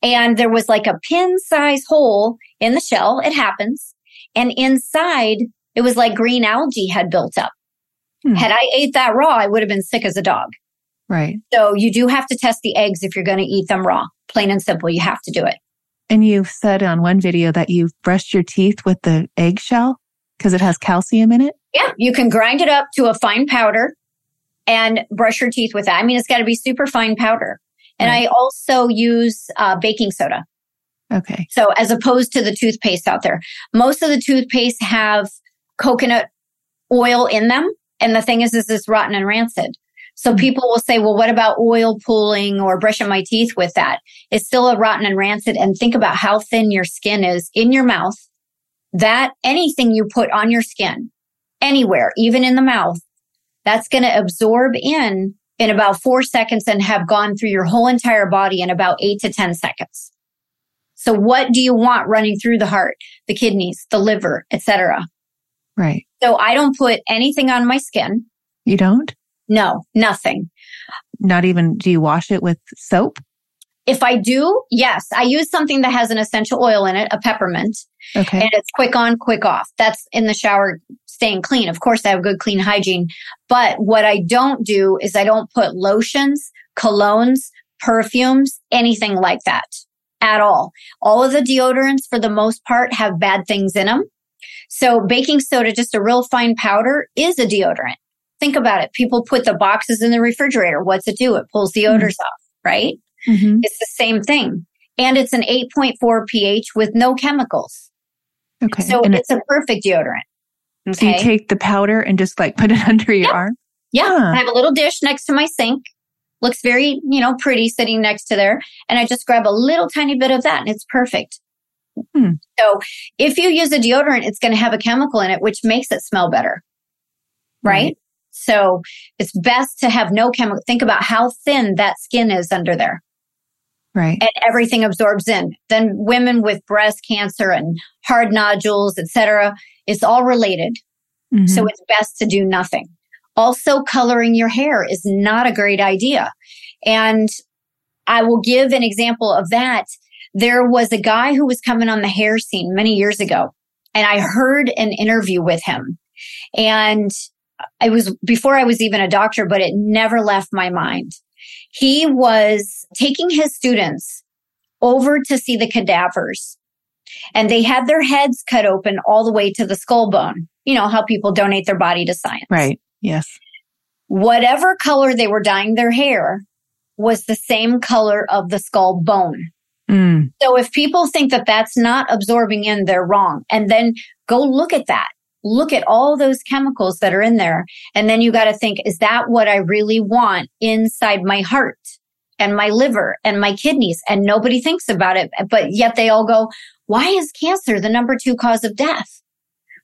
And there was like a pin size hole in the shell. It happens. And inside it was like green algae had built up. Hmm. Had I ate that raw, I would have been sick as a dog. Right. So you do have to test the eggs if you're going to eat them raw. Plain and simple. You have to do it. And you said on one video that you've brushed your teeth with the eggshell because it has calcium in it. Yeah. You can grind it up to a fine powder and brush your teeth with that. I mean, it's got to be super fine powder. And right. I also use uh, baking soda. Okay. So as opposed to the toothpaste out there, most of the toothpaste have coconut oil in them. And the thing is, is it's rotten and rancid. So mm-hmm. people will say, well, what about oil pulling or brushing my teeth with that? It's still a rotten and rancid. And think about how thin your skin is in your mouth. That anything you put on your skin, anywhere, even in the mouth, that's going to absorb in in about four seconds and have gone through your whole entire body in about eight to 10 seconds. So what do you want running through the heart, the kidneys, the liver, etc.? Right. So I don't put anything on my skin. You don't? No, nothing. Not even, do you wash it with soap? If I do, yes, I use something that has an essential oil in it, a peppermint. Okay. And it's quick on, quick off. That's in the shower staying clean. Of course, I have good clean hygiene. But what I don't do is I don't put lotions, colognes, perfumes, anything like that at all. All of the deodorants for the most part have bad things in them. So baking soda, just a real fine powder is a deodorant. Think about it. People put the boxes in the refrigerator. What's it do? It pulls the odors mm-hmm. off, right? Mm-hmm. It's the same thing. And it's an 8.4 pH with no chemicals. Okay. So and it's a perfect deodorant. Okay. So you take the powder and just like put it [laughs] under your yeah. arm? Yeah. Huh. I have a little dish next to my sink. Looks very, you know, pretty sitting next to there. And I just grab a little tiny bit of that and it's perfect. Hmm. So if you use a deodorant, it's going to have a chemical in it, which makes it smell better. Right? So it's best to have no chemical. Think about how thin that skin is under there. Right. And everything absorbs in. Then women with breast cancer and hard nodules, etc., it's all related. Mm-hmm. So it's best to do nothing. Also, coloring your hair is not a great idea. And I will give an example of that. There was a guy who was coming on the hair scene many years ago, and I heard an interview with him. And it was before I was even a doctor, but it never left my mind. He was taking his students over to see the cadavers and they had their heads cut open all the way to the skull bone. You know how people donate their body to science. Right. Yes. Whatever color they were dyeing their hair was the same color of the skull bone. Mm. So if people think that that's not absorbing in, they're wrong. And then go look at that. Look at all those chemicals that are in there. And then you got to think, is that what I really want inside my heart and my liver and my kidneys? And nobody thinks about it, but yet they all go, why is cancer the number two cause of death?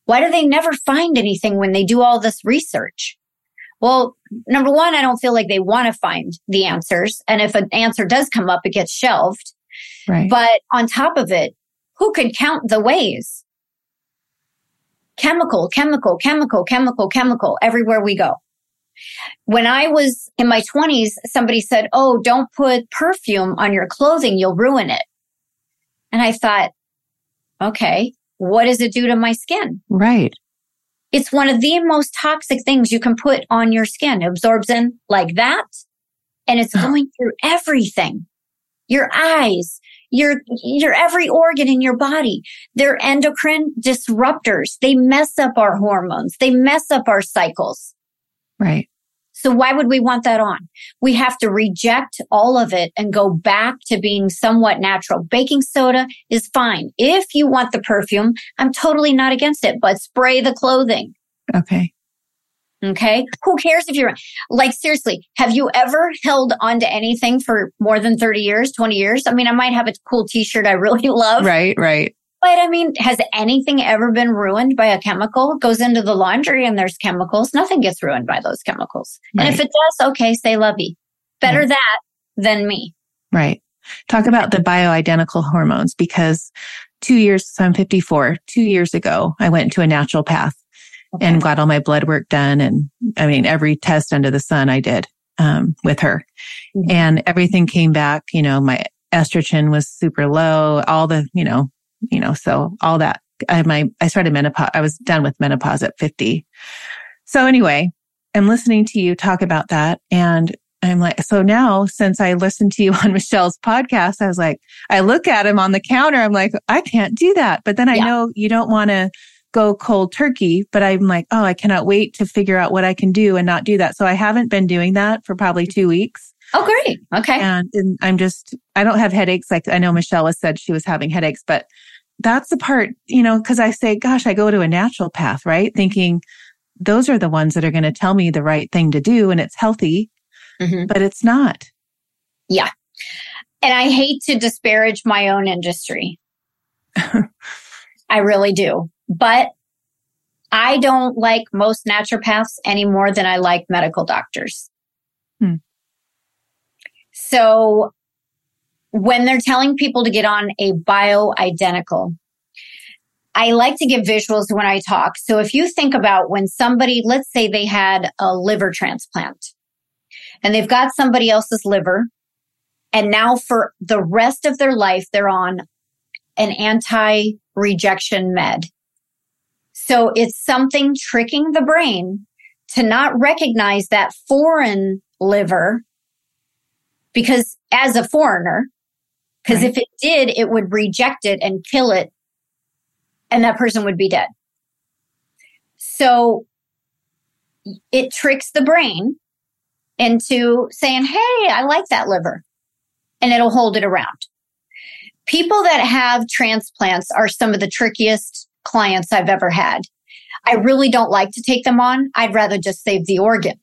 Why do they never find anything when they do all this research? Well, number one, I don't feel like they want to find the answers. And if an answer does come up, it gets shelved. Right. But on top of it, who could count the ways? Chemical, chemical, chemical, chemical, chemical, everywhere we go. When I was in my 20s, somebody said, Oh, don't put perfume on your clothing. You'll ruin it. And I thought, okay, what does it do to my skin? Right. It's one of the most toxic things you can put on your skin. It absorbs in like that. And it's going through everything. Your eyes, your, your every organ in your body. They're endocrine disruptors. They mess up our hormones. They mess up our cycles. Right. So why would we want that on? We have to reject all of it and go back to being somewhat natural. Baking soda is fine. If you want the perfume, I'm totally not against it, but spray the clothing. Okay. Okay. Who cares if you're like, seriously, have you ever held onto anything for more than 30 years, 20 years? I mean, I might have a cool t-shirt I really [laughs] love. Right, right. But I mean, has anything ever been ruined by a chemical? It goes into the laundry and there's chemicals. Nothing gets ruined by those chemicals. Right. And if it does, okay, say lovey. Better right. that than me. Right. Talk about the bioidentical hormones because two years, so I'm 54, two years ago, I went to a naturopath okay. and got all my blood work done. And I mean, every test under the sun I did, um, with her mm-hmm. and everything came back, you know, my estrogen was super low, all the, you know, you know, so all that. I my, I started menopause. I was done with menopause at 50. So anyway, I'm listening to you talk about that. And I'm like, so now since I listened to you [laughs] on Michelle's podcast, I was like, I look at him on the counter. I'm like, I can't do that. But then I yeah. know you don't want to go cold turkey, but I'm like, oh, I cannot wait to figure out what I can do and not do that. So I haven't been doing that for probably two weeks. Oh, great. Okay. And, and I'm just, I don't have headaches. Like I know Michelle has said she was having headaches, but that's the part, you know, cause I say, gosh, I go to a naturopath, right? Thinking those are the ones that are going to tell me the right thing to do and it's healthy, mm-hmm. but it's not. Yeah. And I hate to disparage my own industry. [laughs] I really do. But I don't like most naturopaths any more than I like medical doctors. Hmm. So when they're telling people to get on a bioidentical, I like to give visuals when I talk. So if you think about when somebody, let's say they had a liver transplant and they've got somebody else's liver and now for the rest of their life, they're on an anti rejection med. So it's something tricking the brain to not recognize that foreign liver because as a foreigner, because right. if it did, it would reject it and kill it and that person would be dead. So it tricks the brain into saying, Hey, I like that liver and it'll hold it around. People that have transplants are some of the trickiest clients I've ever had. I really don't like to take them on. I'd rather just save the organ.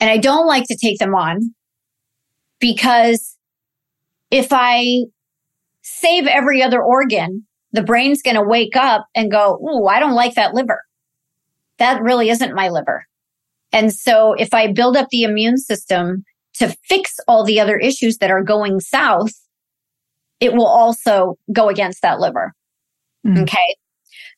And I don't like to take them on because if I save every other organ, the brain's going to wake up and go, Ooh, I don't like that liver. That really isn't my liver. And so if I build up the immune system to fix all the other issues that are going south, it will also go against that liver. Mm. Okay.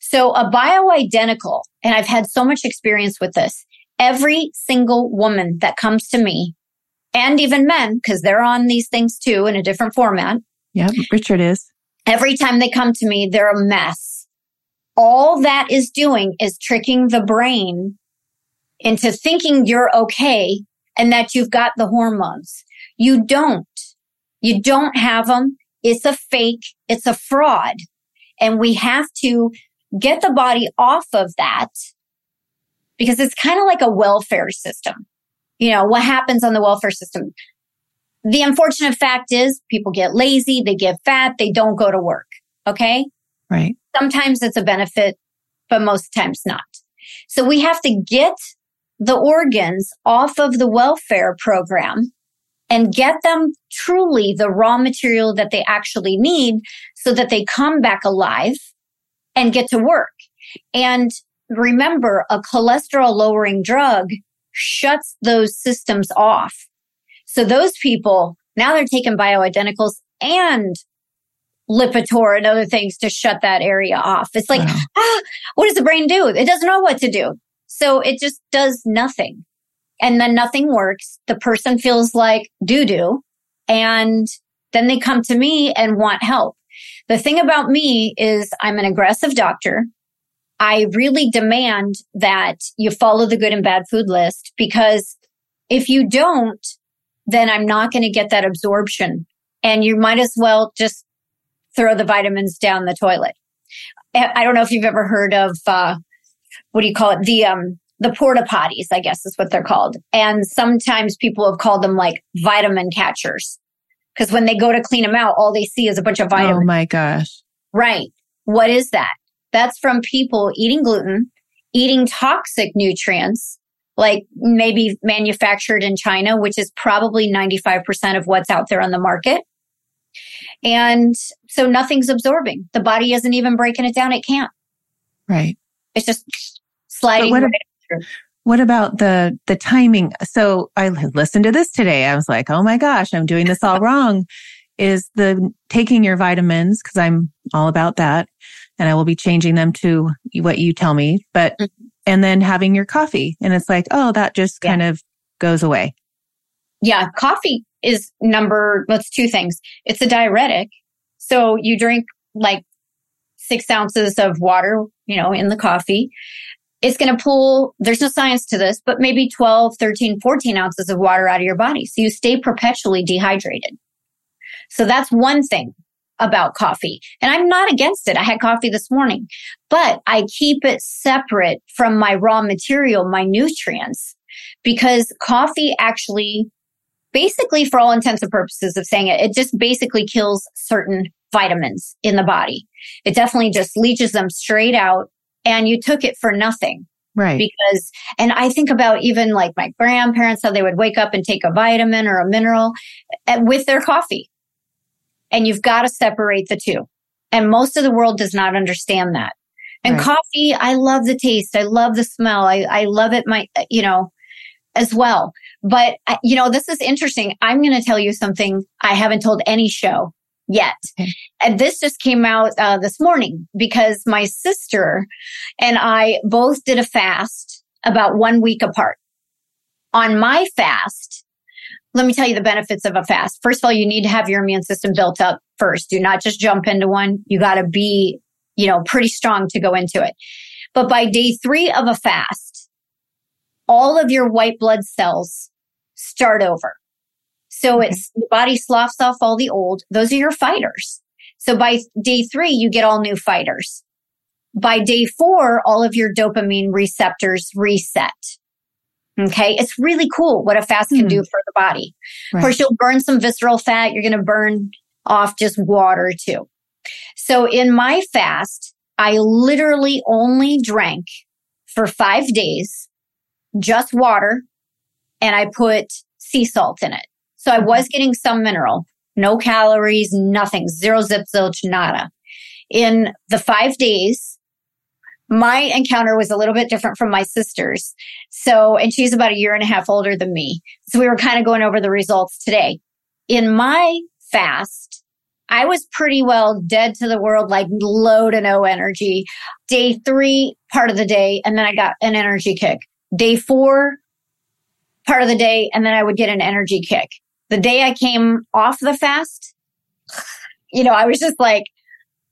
So a bioidentical, and I've had so much experience with this. Every single woman that comes to me and even men, because they're on these things too in a different format. Yeah. Richard is. Every time they come to me, they're a mess. All that is doing is tricking the brain into thinking you're okay and that you've got the hormones. You don't. You don't have them. It's a fake. It's a fraud. And we have to get the body off of that because it's kind of like a welfare system. You know, what happens on the welfare system? The unfortunate fact is people get lazy, they get fat, they don't go to work. Okay. Right. Sometimes it's a benefit, but most times not. So we have to get the organs off of the welfare program and get them truly the raw material that they actually need so that they come back alive and get to work. And remember, a cholesterol lowering drug shuts those systems off. So those people, now they're taking bioidenticals and Lipitor and other things to shut that area off. It's like, wow. [gasps] ah, what does the brain do? It doesn't know what to do. So it just does nothing. And then nothing works. The person feels like doo doo. And then they come to me and want help. The thing about me is I'm an aggressive doctor. I really demand that you follow the good and bad food list because if you don't, then I'm not going to get that absorption. And you might as well just throw the vitamins down the toilet. I don't know if you've ever heard of uh, what do you call it? The um the porta potties, I guess is what they're called. And sometimes people have called them like vitamin catchers. Because when they go to clean them out, all they see is a bunch of oh vitamins. Oh my gosh. Right. What is that? That's from people eating gluten, eating toxic nutrients, like maybe manufactured in China, which is probably 95% of what's out there on the market. And so nothing's absorbing. The body isn't even breaking it down. It can't. Right. It's just sliding. What, right what, about the the timing? So I listened to this today. I was like, oh my gosh, I'm doing this all [laughs] wrong. Is the taking your vitamins because I'm all about that, and I will be changing them to what you tell me. But mm-hmm. and then having your coffee, and it's like, oh, that just yeah. kind of goes away. Yeah, coffee is number. That's two things. It's a diuretic, so you drink like six ounces of water, you know, in the coffee it's going to pull, there's no science to this, but maybe 12, 13, 14 ounces of water out of your body. So you stay perpetually dehydrated. So that's one thing about coffee. And I'm not against it. I had coffee this morning, but I keep it separate from my raw material, my nutrients, because coffee actually, basically for all intents and purposes of saying it, it just basically kills certain vitamins in the body. It definitely just leaches them straight out and you took it for nothing. Right. Because, and I think about even like my grandparents, how they would wake up and take a vitamin or a mineral eh, with their coffee. And you've got to separate the two. And most of the world does not understand that. And right. coffee, I love the taste. I love the smell. I, I love it, my, you know, as well. But, you know, this is interesting. I'm going to tell you something I haven't told any show yet. And this just came out uh, this morning because my sister and I both did a fast about one week apart. On my fast, let me tell you the benefits of a fast. First of all, you need to have your immune system built up first. Do not just jump into one. You got to be, you know, pretty strong to go into it. But by day three of a fast, all of your white blood cells start over. So okay. it's the body sloughs off all the old. Those are your fighters. So by day three, you get all new fighters. By day four, all of your dopamine receptors reset. Okay. It's really cool what a fast can do hmm. for the body. Right. Of course, you'll burn some visceral fat. You're going to burn off just water too. So in my fast, I literally only drank for five days, just water, and I put sea salt in it. So I was getting some mineral, no calories, nothing, zero zip zilch, nada. In the five days, my encounter was a little bit different from my sister's. So, and she's about a year and a half older than me. So we were kind of going over the results today. In my fast, I was pretty well dead to the world, like low to no energy. Day three, part of the day, and then I got an energy kick. Day four, part of the day, and then I would get an energy kick. The day I came off the fast, you know, I was just like,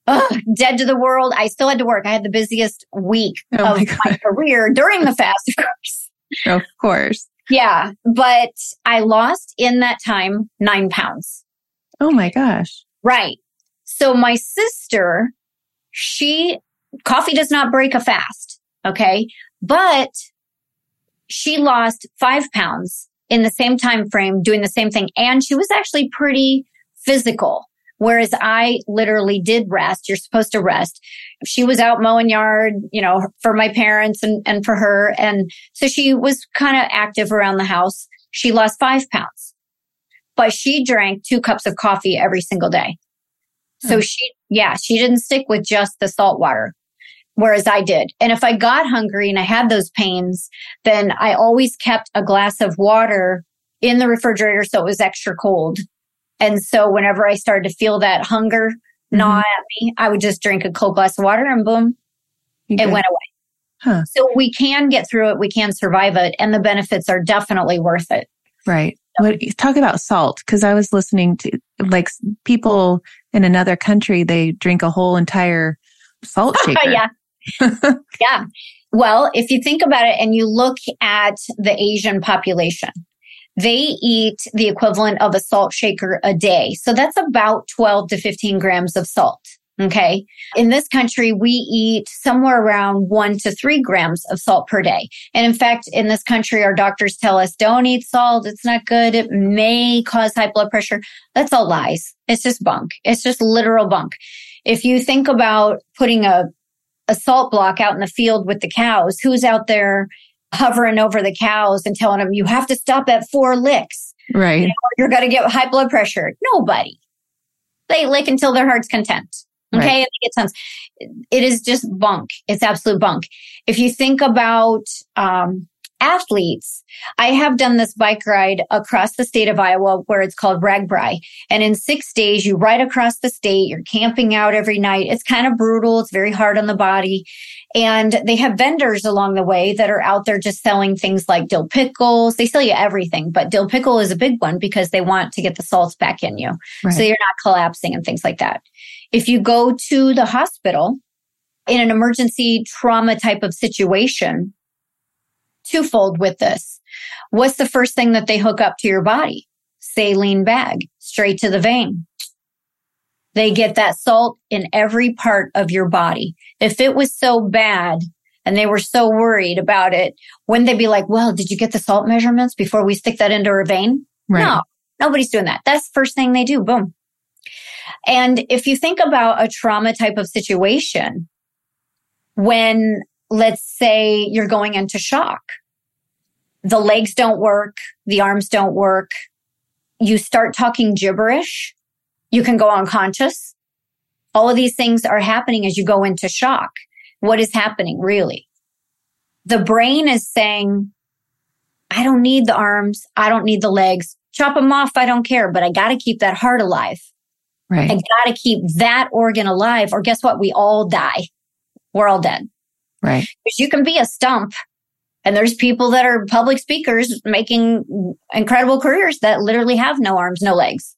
ugh, dead to the world. I still had to work. I had the busiest week oh of my, my career during the fast, of course. Of course. Yeah. But I lost in that time nine pounds. Oh my gosh. Right. So my sister, she, coffee does not break a fast. Okay. But she lost five pounds in the same time frame doing the same thing. And she was actually pretty physical. Whereas I literally did rest. You're supposed to rest. She was out mowing yard, you know, for my parents and, and for her. And so she was kind of active around the house. She lost five pounds, but she drank two cups of coffee every single day. So mm. she, yeah, she didn't stick with just the salt water whereas I did. And if I got hungry and I had those pains, then I always kept a glass of water in the refrigerator so it was extra cold. And so whenever I started to feel that hunger mm-hmm. gnaw at me, I would just drink a cold glass of water and boom, it went away. Huh. So we can get through it, we can survive it, and the benefits are definitely worth it. Right. What, talk about salt because I was listening to like people in another country they drink a whole entire salt [laughs] shaker. yeah, [laughs] yeah. Well, if you think about it and you look at the Asian population, they eat the equivalent of a salt shaker a day. So that's about 12 to 15 grams of salt. Okay. In this country, we eat somewhere around one to three grams of salt per day. And in fact, in this country, our doctors tell us don't eat salt. It's not good. It may cause high blood pressure. That's all lies. It's just bunk. It's just literal bunk. If you think about putting a a salt block out in the field with the cows, who's out there hovering over the cows and telling them you have to stop at four licks? Right. You know, you're going to get high blood pressure. Nobody. They lick until their heart's content. Okay. Right. Sense. It is just bunk. It's absolute bunk. If you think about, um, athletes, I have done this bike ride across the state of Iowa where it's called RAGBRAI. And in six days, you ride across the state. You're camping out every night. It's kind of brutal. It's very hard on the body. And they have vendors along the way that are out there just selling things like dill pickles. They sell you everything, but dill pickle is a big one because they want to get the salts back in you. Right. So you're not collapsing and things like that. If you go to the hospital in an emergency trauma type of situation, twofold with this. What's the first thing that they hook up to your body? Saline bag, straight to the vein. They get that salt in every part of your body. If it was so bad and they were so worried about it, wouldn't they be like, well, did you get the salt measurements before we stick that into our vein? Right. No, nobody's doing that. That's the first thing they do. Boom. And if you think about a trauma type of situation, when let's say you're going into shock. The legs don't work. The arms don't work. You start talking gibberish. You can go unconscious. All of these things are happening as you go into shock. What is happening really? The brain is saying, I don't need the arms. I don't need the legs. Chop them off. I don't care, but I got to keep that heart alive. Right. I got to keep that organ alive or guess what? We all die. We're all dead. Right. Because you can be a stump and there's people that are public speakers making incredible careers that literally have no arms, no legs.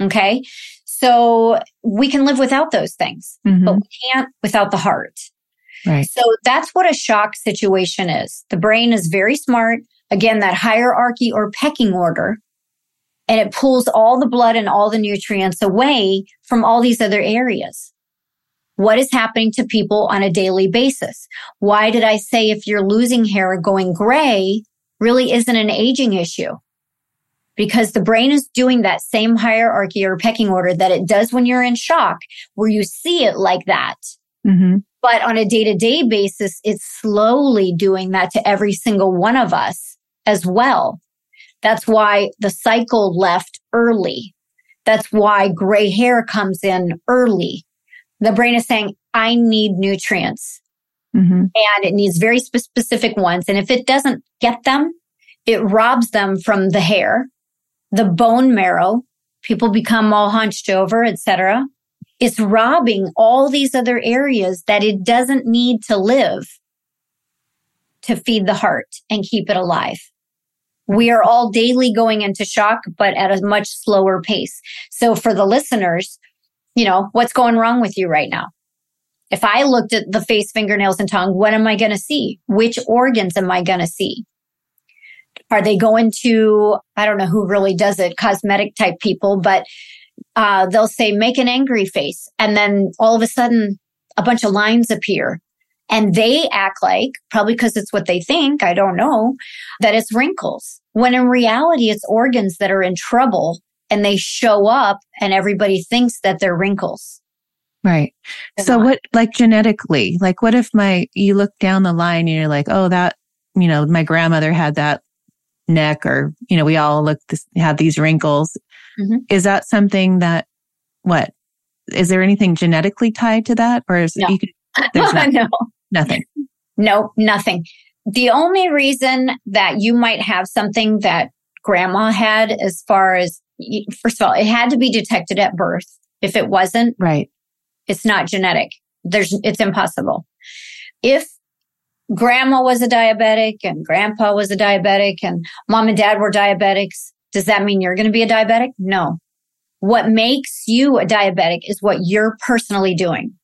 Okay. So we can live without those things, mm-hmm. but we can't without the heart. Right. So that's what a shock situation is. The brain is very smart. Again, that hierarchy or pecking order. And it pulls all the blood and all the nutrients away from all these other areas what is happening to people on a daily basis. Why did I say if you're losing hair or going gray really isn't an aging issue? Because the brain is doing that same hierarchy or pecking order that it does when you're in shock, where you see it like that. Mm-hmm. But on a day to day basis, it's slowly doing that to every single one of us as well. That's why the cycle left early. That's why gray hair comes in early the brain is saying, I need nutrients. Mm-hmm. And it needs very specific ones. And if it doesn't get them, it robs them from the hair, the bone marrow. People become all hunched over, etc. It's robbing all these other areas that it doesn't need to live to feed the heart and keep it alive. We are all daily going into shock, but at a much slower pace. So for the listeners, you know, what's going wrong with you right now? If I looked at the face, fingernails, and tongue, what am I going to see? Which organs am I going to see? Are they going to, I don't know who really does it, cosmetic type people, but uh, they'll say, make an angry face. And then all of a sudden, a bunch of lines appear. And they act like, probably because it's what they think, I don't know, that it's wrinkles. When in reality, it's organs that are in trouble and they show up and everybody thinks that they're wrinkles. Right. so what, like genetically, like what if my, you look down the line and you're like, oh, that, you know, my grandmother had that neck or, you know, we all look, this, have these wrinkles. Mm-hmm. Is that something that, what? Is there anything genetically tied to that? Or is no. you could, there's not, [laughs] no. nothing? No, nothing. The only reason that you might have something that grandma had as far as, first of all, it had to be detected at birth. If it wasn't, right it's not genetic. There's, it's impossible. If grandma was a diabetic and grandpa was a diabetic and mom and dad were diabetics, does that mean you're going to be a diabetic? No. What makes you a diabetic is what you're personally doing.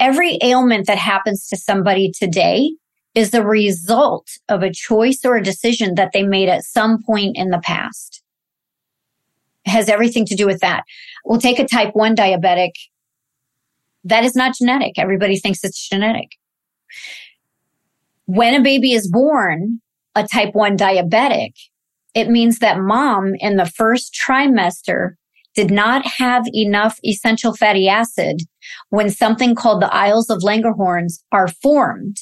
Every ailment that happens to somebody today is the result of a choice or a decision that they made at some point in the past. Has everything to do with that. We'll take a type 1 diabetic that is not genetic. Everybody thinks it's genetic. When a baby is born, a type 1 diabetic, it means that mom in the first trimester did not have enough essential fatty acid when something called the Isles of Langerhans are formed.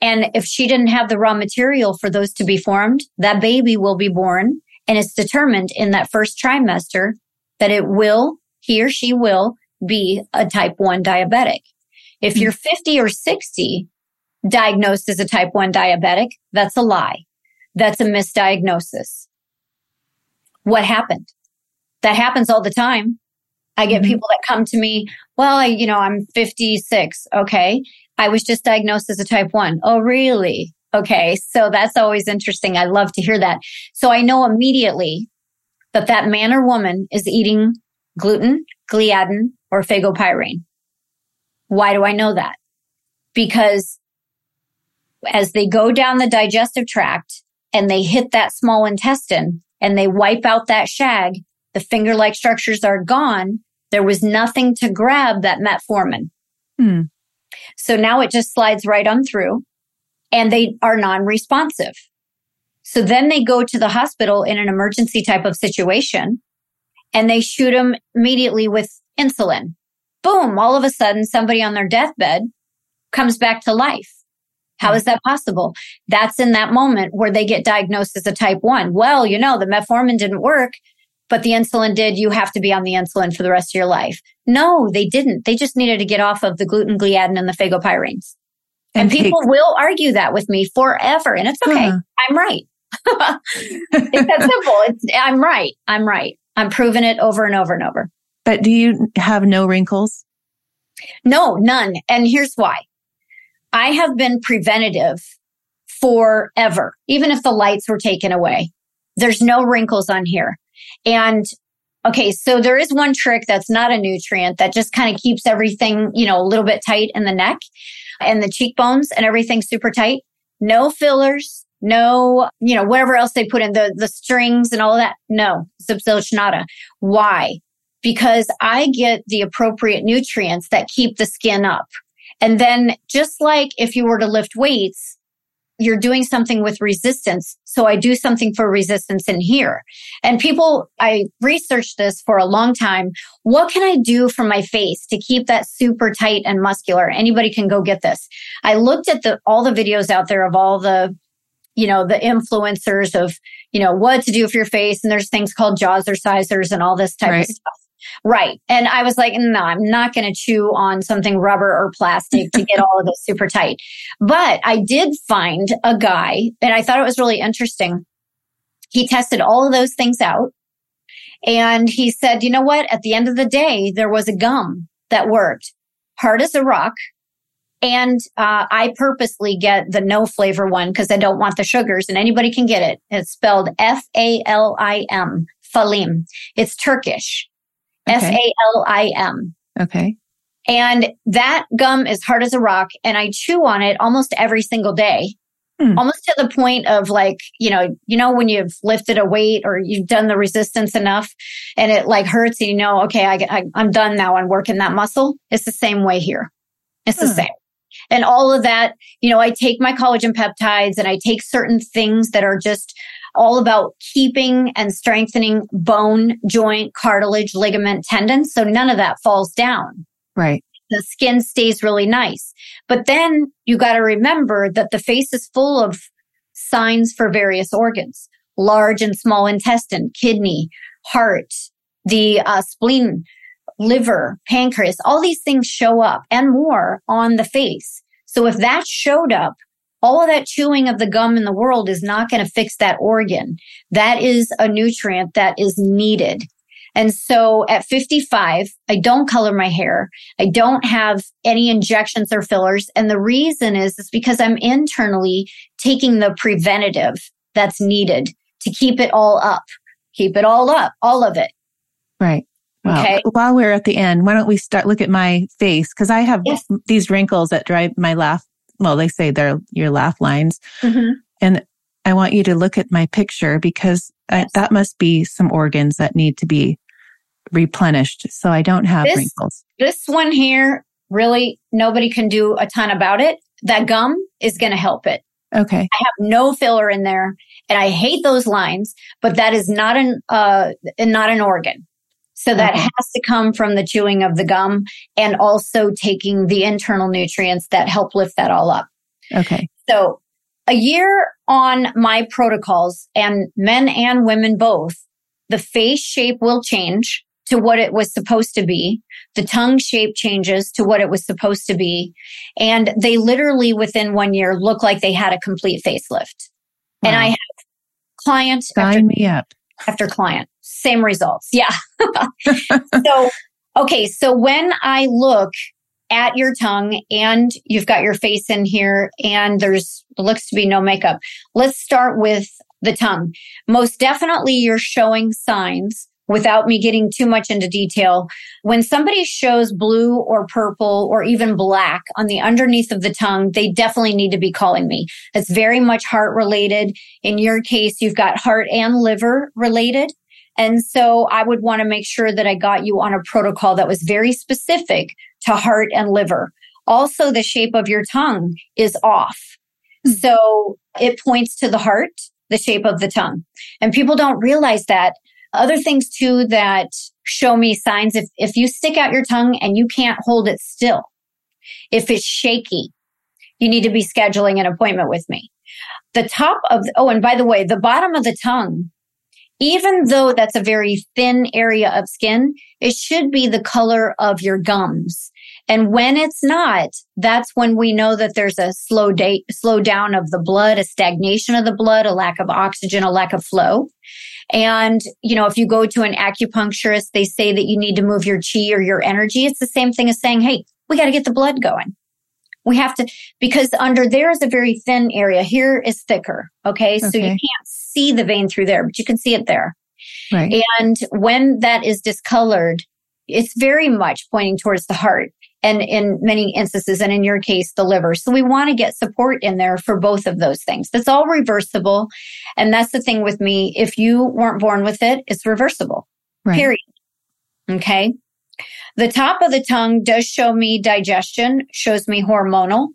And if she didn't have the raw material for those to be formed, that baby will be born and it's determined in that first trimester that it will, he or she will be a type 1 diabetic. If you're 50 or 60 diagnosed as a type 1 diabetic, that's a lie. That's a misdiagnosis. What happened? That happens all the time. I get mm-hmm. people that come to me, well, I, you know, I'm 56. Okay. I was just diagnosed as a type 1. Oh, really? Okay. So that's always interesting. I love to hear that. So I know immediately that that man or woman is eating gluten, gliadin, or fagopyrin. Why do I know that? Because as they go down the digestive tract and they hit that small intestine and they wipe out that shag, the finger like structures are gone. There was nothing to grab that metformin. Hmm. So now it just slides right on through and they are non responsive. So then they go to the hospital in an emergency type of situation and they shoot them immediately with insulin. Boom, all of a sudden somebody on their deathbed comes back to life. How hmm. is that possible? That's in that moment where they get diagnosed as a type one. Well, you know, the metformin didn't work, but the insulin did. You have to be on the insulin for the rest of your life. No, they didn't. They just needed to get off of the gluten, gliadin, and the fagopyrins. And, and people take- will argue that with me forever. And it's okay. Uh-huh. I'm right. [laughs] it's that simple. It's, I'm right. I'm right. I'm proving it over and over and over. But do you have no wrinkles? No, none. And here's why. I have been preventative forever, even if the lights were taken away. There's no wrinkles on here. And okay, so there is one trick that's not a nutrient that just kind of keeps everything, you know, a little bit tight in the neck and the cheekbones and everything super tight. No fillers, no, you know, whatever else they put in the, the strings and all that. No, subsilicionata. Why? because I get the appropriate nutrients that keep the skin up. And then just like if you were to lift weights, you're doing something with resistance. So I do something for resistance in here. And people, I researched this for a long time. What can I do for my face to keep that super tight and muscular? Anybody can go get this. I looked at the, all the videos out there of all the, you know, the influencers of, you know, what to do for your face. And there's things called jazzercisers and all this type right. of stuff. Right. And I was like, no, I'm not going to chew on something rubber or plastic to get [laughs] all of this super tight. But I did find a guy and I thought it was really interesting. He tested all of those things out And he said, you know what? At the end of the day, there was a gum that worked hard as a rock. And uh, I purposely get the no flavor one because I don't want the sugars and anybody can get it. It's spelled F A L I M, Falim. It's Turkish. F A L I M. Okay. And that gum is hard as a rock and I chew on it almost every single day. Hmm. Almost to the point of like, you know, you know, when you've lifted a weight or you've done the resistance enough and it like hurts and you know, okay, I, I, am done now on working that muscle. It's the same way here. It's the same. And all of that, you know, I take my collagen peptides and I take certain things that are just all about keeping and strengthening bone, joint, cartilage, ligament, tendons. So none of that falls down. Right. The skin stays really nice. But then you got to remember that the face is full of signs for various organs, large and small intestine, kidney, heart, the uh, spleen, liver, pancreas, all these things show up and more on the face. So if that showed up, all of that chewing of the gum in the world is not going to fix that organ. That is a nutrient that is needed. And so at 55, I don't color my hair. I don't have any injections or fillers. And the reason is, is because I'm internally taking the preventative that's needed to keep it all up, keep it all up, all of it. Right. Wow. Okay. While we're at the end, why don't we start look at my face? Cause I have yes. these wrinkles that drive my laugh. Well, they say they're your laugh lines. Mm-hmm. And I want you to look at my picture because yes. I, that must be some organs that need to be replenished. So I don't have this, wrinkles. This one here, really, nobody can do a ton about it. That gum is going to help it. Okay. I have no filler in there and I hate those lines, but that is not an, uh, not an organ. So that has to come from the chewing of the gum and also taking the internal nutrients that help lift that all up. Okay. So a year on my protocols and men and women both, the face shape will change to what it was supposed to be. The tongue shape changes to what it was supposed to be. And they literally within one year look like they had a complete facelift. Wow. And I have client Sign me up. After client, same results. Yeah. [laughs] so, okay. So when I look at your tongue and you've got your face in here and there's looks to be no makeup. Let's start with the tongue. Most definitely you're showing signs without me getting too much into detail. When somebody shows blue or purple or even black on the underneath of the tongue, they definitely need to be calling me. It's very much heart related. In your case, you've got heart and liver related. And so I would want to make sure that I got you on a protocol that was very specific to heart and liver. Also, the shape of your tongue is off. So it points to the heart, the shape of the tongue. And people don't realize that other things too that show me signs if, if you stick out your tongue and you can't hold it still, if it's shaky, you need to be scheduling an appointment with me. The top of, oh, and by the way, the bottom of the tongue, even though that's a very thin area of skin, it should be the color of your gums. And when it's not, that's when we know that there's a slow date, slow down of the blood, a stagnation of the blood, a lack of oxygen, a lack of flow. And, you know, if you go to an acupuncturist, they say that you need to move your chi or your energy. It's the same thing as saying, Hey, we got to get the blood going. We have to, because under there is a very thin area. Here is thicker. Okay. okay. So you can't see the vein through there, but you can see it there. Right. And when that is discolored, it's very much pointing towards the heart and in many instances, and in your case, the liver. So we want to get support in there for both of those things. That's all reversible. And that's the thing with me. If you weren't born with it, it's reversible. Right. Period. Okay. The top of the tongue does show me digestion, shows me hormonal.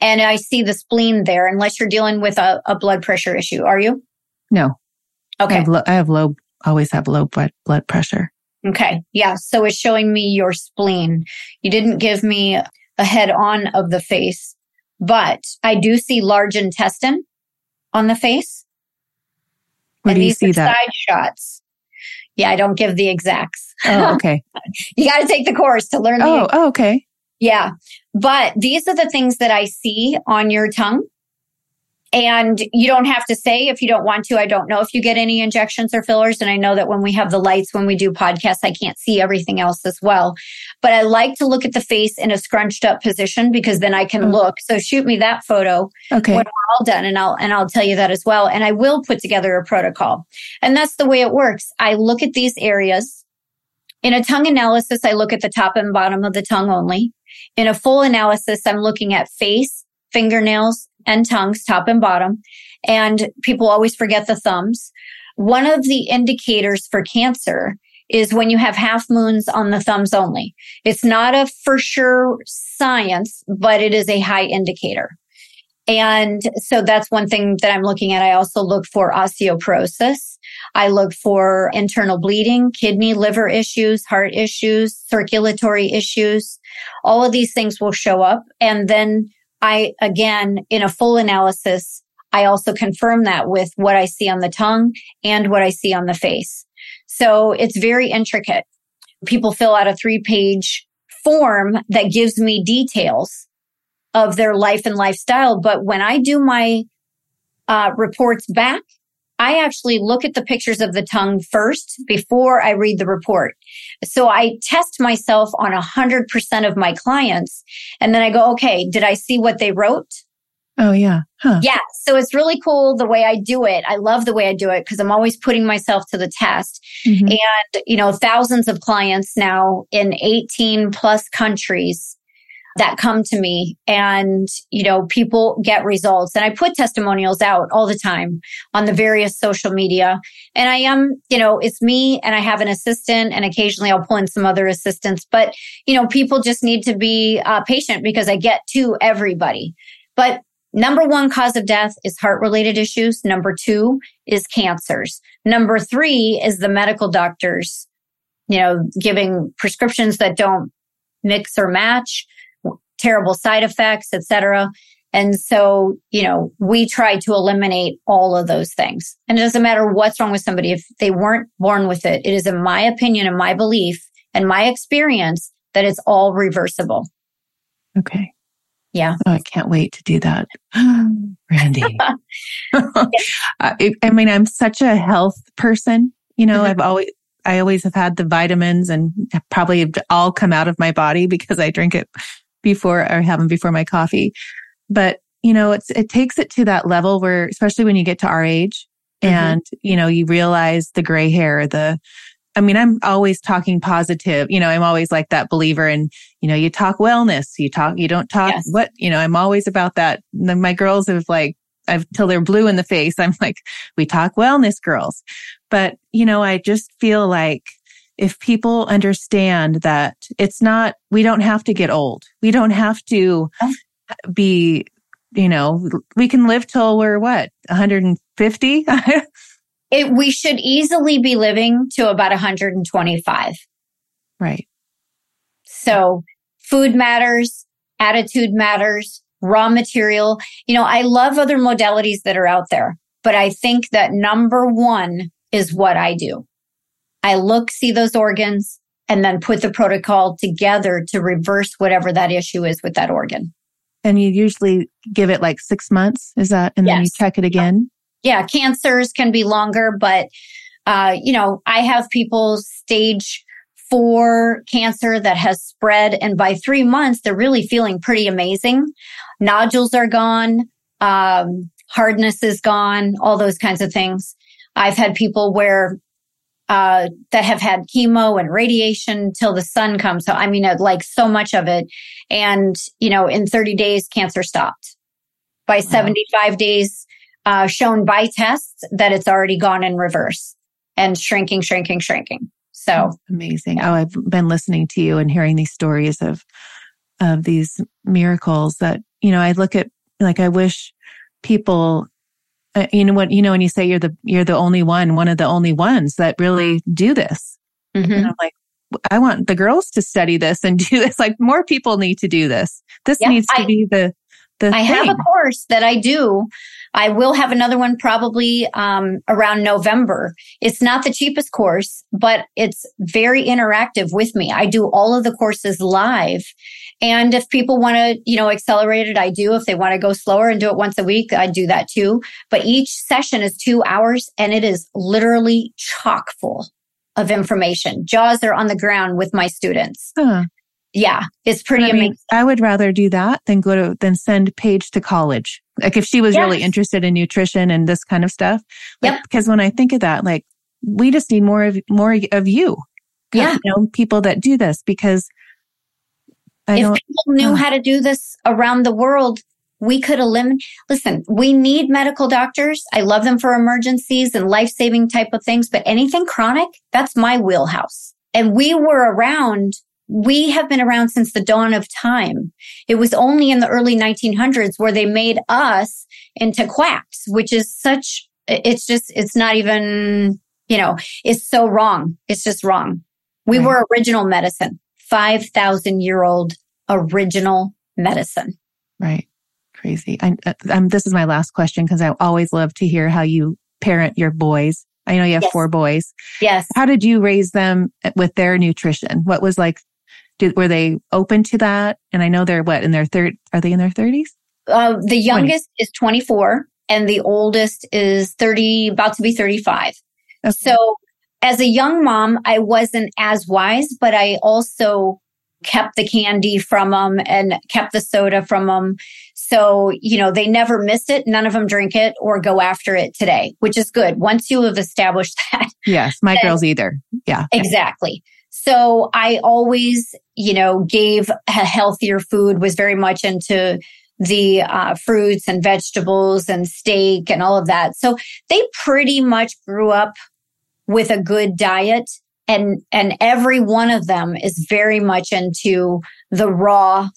And I see the spleen there, unless you're dealing with a, a blood pressure issue. Are you? No. Okay. I have, lo- I have low, always have low blood, blood pressure. Okay. Yeah. So it's showing me your spleen. You didn't give me a head on of the face, but I do see large intestine on the face. Where and do you see that? Side shots. Yeah, I don't give the exacts. Oh, [laughs] okay. you got to take the course to learn. Oh, oh, okay. Yeah. But these are the things that I see on your tongue. And you don't have to say if you don't want to. I don't know if you get any injections or fillers. And I know that when we have the lights, when we do podcasts, I can't see everything else as well. But I like to look at the face in a scrunched up position because then I can oh. look. So shoot me that photo okay. when we're all done and I'll, and I'll tell you that as well. And I will put together a protocol. And that's the way it works. I look at these areas. In a tongue analysis, I look at the top and bottom of the tongue only. In a full analysis, I'm looking at face, fingernails, and tongues, top and bottom. And people always forget the thumbs. One of the indicators for cancer is when you have half moons on the thumbs only. It's not a for sure science, but it is a high indicator. And so that's one thing that I'm looking at. I also look for osteoporosis. I look for internal bleeding, kidney, liver issues, heart issues, circulatory issues. All of these things will show up. And then I, again, in a full analysis, I also confirm that with what I see on the tongue and what I see on the face. So it's very intricate. People fill out a three page form that gives me details of their life and lifestyle. But when I do my uh, reports back, I actually look at the pictures of the tongue first before I read the report. So I test myself on a hundred percent of my clients. And then I go, okay, did I see what they wrote? Oh yeah. Huh. Yeah. So it's really cool the way I do it. I love the way I do it because I'm always putting myself to the test. Mm-hmm. And, you know, thousands of clients now in 18 plus countries that come to me and, you know, people get results and I put testimonials out all the time on the various social media. And I am, you know, it's me and I have an assistant and occasionally I'll pull in some other assistants, but, you know, people just need to be uh, patient because I get to everybody. But Number one cause of death is heart related issues. Number two is cancers. Number three is the medical doctors, you know, giving prescriptions that don't mix or match terrible side effects, etc. And so, you know, we try to eliminate all of those things. And it doesn't matter what's wrong with somebody. If they weren't born with it, it is in my opinion and my belief and my experience that it's all reversible. Okay. Yeah. Oh, I can't wait to do that. [laughs] Randi. [laughs] I, I mean, I'm such a health person. You know, mm-hmm. I've always, I always have had the vitamins and probably all come out of my body because I drink it before or have them before my coffee. But, you know, it's, it takes it to that level where, especially when you get to our age mm-hmm. and, you know, you realize the gray hair, the, I mean, I'm always talking positive. You know, I'm always like that believer and, you know, you talk wellness, you talk, you don't talk yes. what, you know, I'm always about that. My girls have like, I've till they're blue in the face. I'm like, we talk wellness girls. But, you know, I just feel like if people understand that it's not, we don't have to get old. We don't have to be, you know, we can live till we're what, 150? [laughs] it, we should easily be living to about 125. Right. So food matters, attitude matters, raw material. You know, I love other modalities that are out there, but I think that number one is what I do. I look, see those organs, and then put the protocol together to reverse whatever that issue is with that organ. And you usually give it like six months, is that? And yes. then you check it again? Yeah, cancers can be longer, but, uh, you know, I have people stage four cancer that has spread. And by three months, they're really feeling pretty amazing. Nodules are gone. Um, hardness is gone, all those kinds of things. I've had people where uh, that have had chemo and radiation till the sun comes. So, I mean, like so much of it. And, you know, in 30 days, cancer stopped. By 75 days, uh, shown by tests that it's already gone in reverse and shrinking, shrinking, shrinking. So That's amazing. Yeah. Oh, I've been listening to you and hearing these stories of, of these miracles that, you know, I look at like, I wish people uh, you know what you know when you say you're the you're the only one one of the only ones that really do this mm-hmm. and i'm like i want the girls to study this and [laughs] do this like more people need to do this this yep, needs to I, be the the i thing. have a course that i do I will have another one probably um, around November. It's not the cheapest course, but it's very interactive with me. I do all of the courses live And if people want to, you know, accelerate it, I do. If they want to go slower and do it once a week, I do that too. But each session is two hours and it is literally chock full of information. Jaws are on the ground with my students. Huh. Yeah, it's pretty I amazing. I would rather do that than go to than send Paige to college. Like if she was yes. really interested in nutrition and this kind of stuff. Like, yep. Because when I think of that, like we just need more of more of you. Yeah. You know, people that do this because I if people knew how to do this around the world, we could eliminate. Listen, we need medical doctors. I love them for emergencies and life saving type of things, but anything chronic, that's my wheelhouse. And we were around. We have been around since the dawn of time. It was only in the early 1900s where they made us into quacks, which is such, it's just, it's not even, you know, it's so wrong. It's just wrong. We right. were original medicine, 5,000 year old original medicine. Right crazy. I, um, this is my last question because I always love to hear how you parent your boys. I know you have yes. four boys. Yes. How did you raise them with their nutrition? What was like, did, were they open to that? And I know they're what in their third, are they in their thirties? Uh, the youngest 20. is 24 and the oldest is 30, about to be 35. Okay. So as a young mom, I wasn't as wise, but I also kept the candy from them and kept the soda from them. So, you know, they never miss it. None of them drink it or go after it today, which is good. Once you have established [laughs] that. Yes, my then, girls either. Yeah. Exactly. So I always, you know, gave a healthier food, was very much into the uh, fruits and vegetables and steak and all of that. So they pretty much grew up with a good diet. And and every one of them is very much into the raw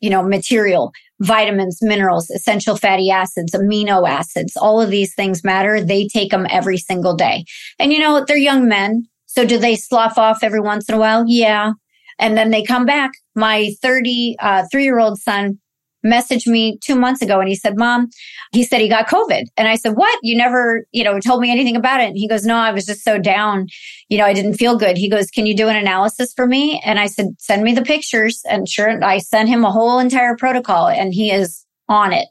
you know material vitamins minerals essential fatty acids amino acids. All of these things matter. They take them every single day. And you know they're young men. So do they slough off every once in a while? Yeah. And then they come back. My 33 uh, year old son messaged me two months ago and he said, Mom, he said he got COVID. And I said, What? You never, you know, told me anything about it. And he goes, No, I was just so down. You know, I didn't feel good. He goes, Can you do an analysis for me? And I said, Send me the pictures. And sure, I sent him a whole entire protocol and he is on it.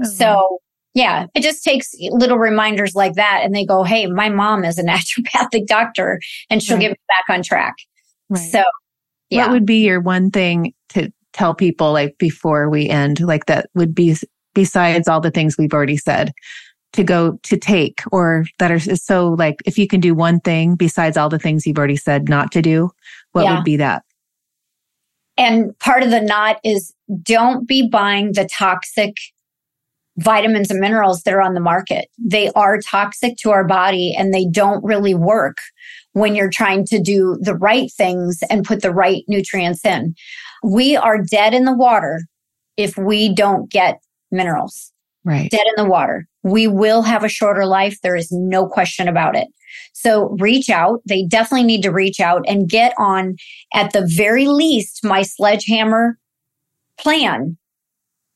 Mm-hmm. So yeah, it just takes little reminders like that. And they go, Hey, my mom is a [laughs] naturopathic doctor and she'll right. get me back on track. Right. So yeah. What would be your one thing to tell people like before we end, like that would be besides all the things we've already said to go to take or that are so like if you can do one thing besides all the things you've already said not to do, what yeah. would be that? And part of the not is don't be buying the toxic vitamins and minerals that are on the market. They are toxic to our body and they don't really work when you're trying to do the right things and put the right nutrients in. We are dead in the water if we don't get minerals. Right. Dead in the water. We will have a shorter life. There is no question about it. So reach out. They definitely need to reach out and get on at the very least my sledgehammer plan,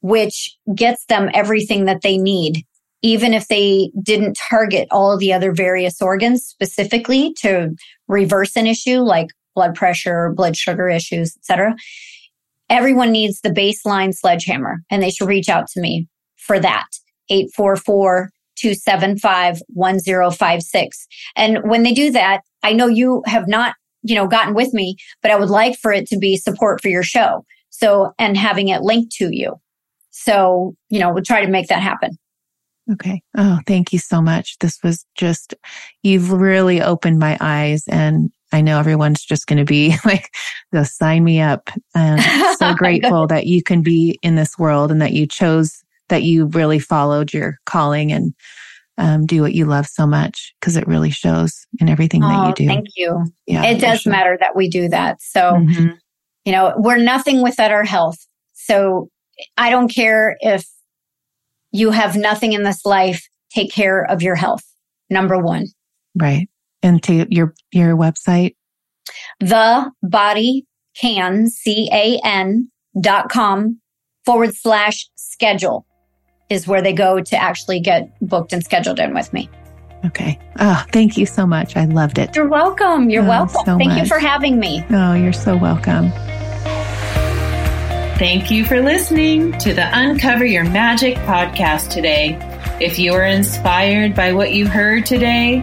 which gets them everything that they need. Even if they didn't target all of the other various organs specifically to reverse an issue like blood pressure, blood sugar issues, etc everyone needs the baseline sledgehammer and they should reach out to me for that. 844 275 1056. And when they do that, I know you have not, you know, gotten with me, but I would like for it to be support for your show. So, and having it linked to you. So, you know, we'll try to make that happen. Okay. Oh, thank you so much. This was just, you've really opened my eyes and I know everyone's just going to be [laughs] like, go sign me up. And so [laughs] grateful that you can be in this world and that you chose, that you really followed your calling and um, do what you love so much because it really shows in everything oh, that you do. Thank you. Yeah, it does sure. matter that we do that. So, mm-hmm. you know, we're nothing without our health. So I don't care if you have nothing in this life, take care of your health. Number one. Right and to your your website? The body can C A N dot com forward slash schedule is where they go to actually get booked and scheduled in with me. Okay. Oh, thank you so much. I loved it. You're welcome. You're oh, welcome. So thank much. you for having me. Oh, you're so welcome. Thank you for listening to the Uncover Your Magic podcast today. If you are inspired by what you heard today,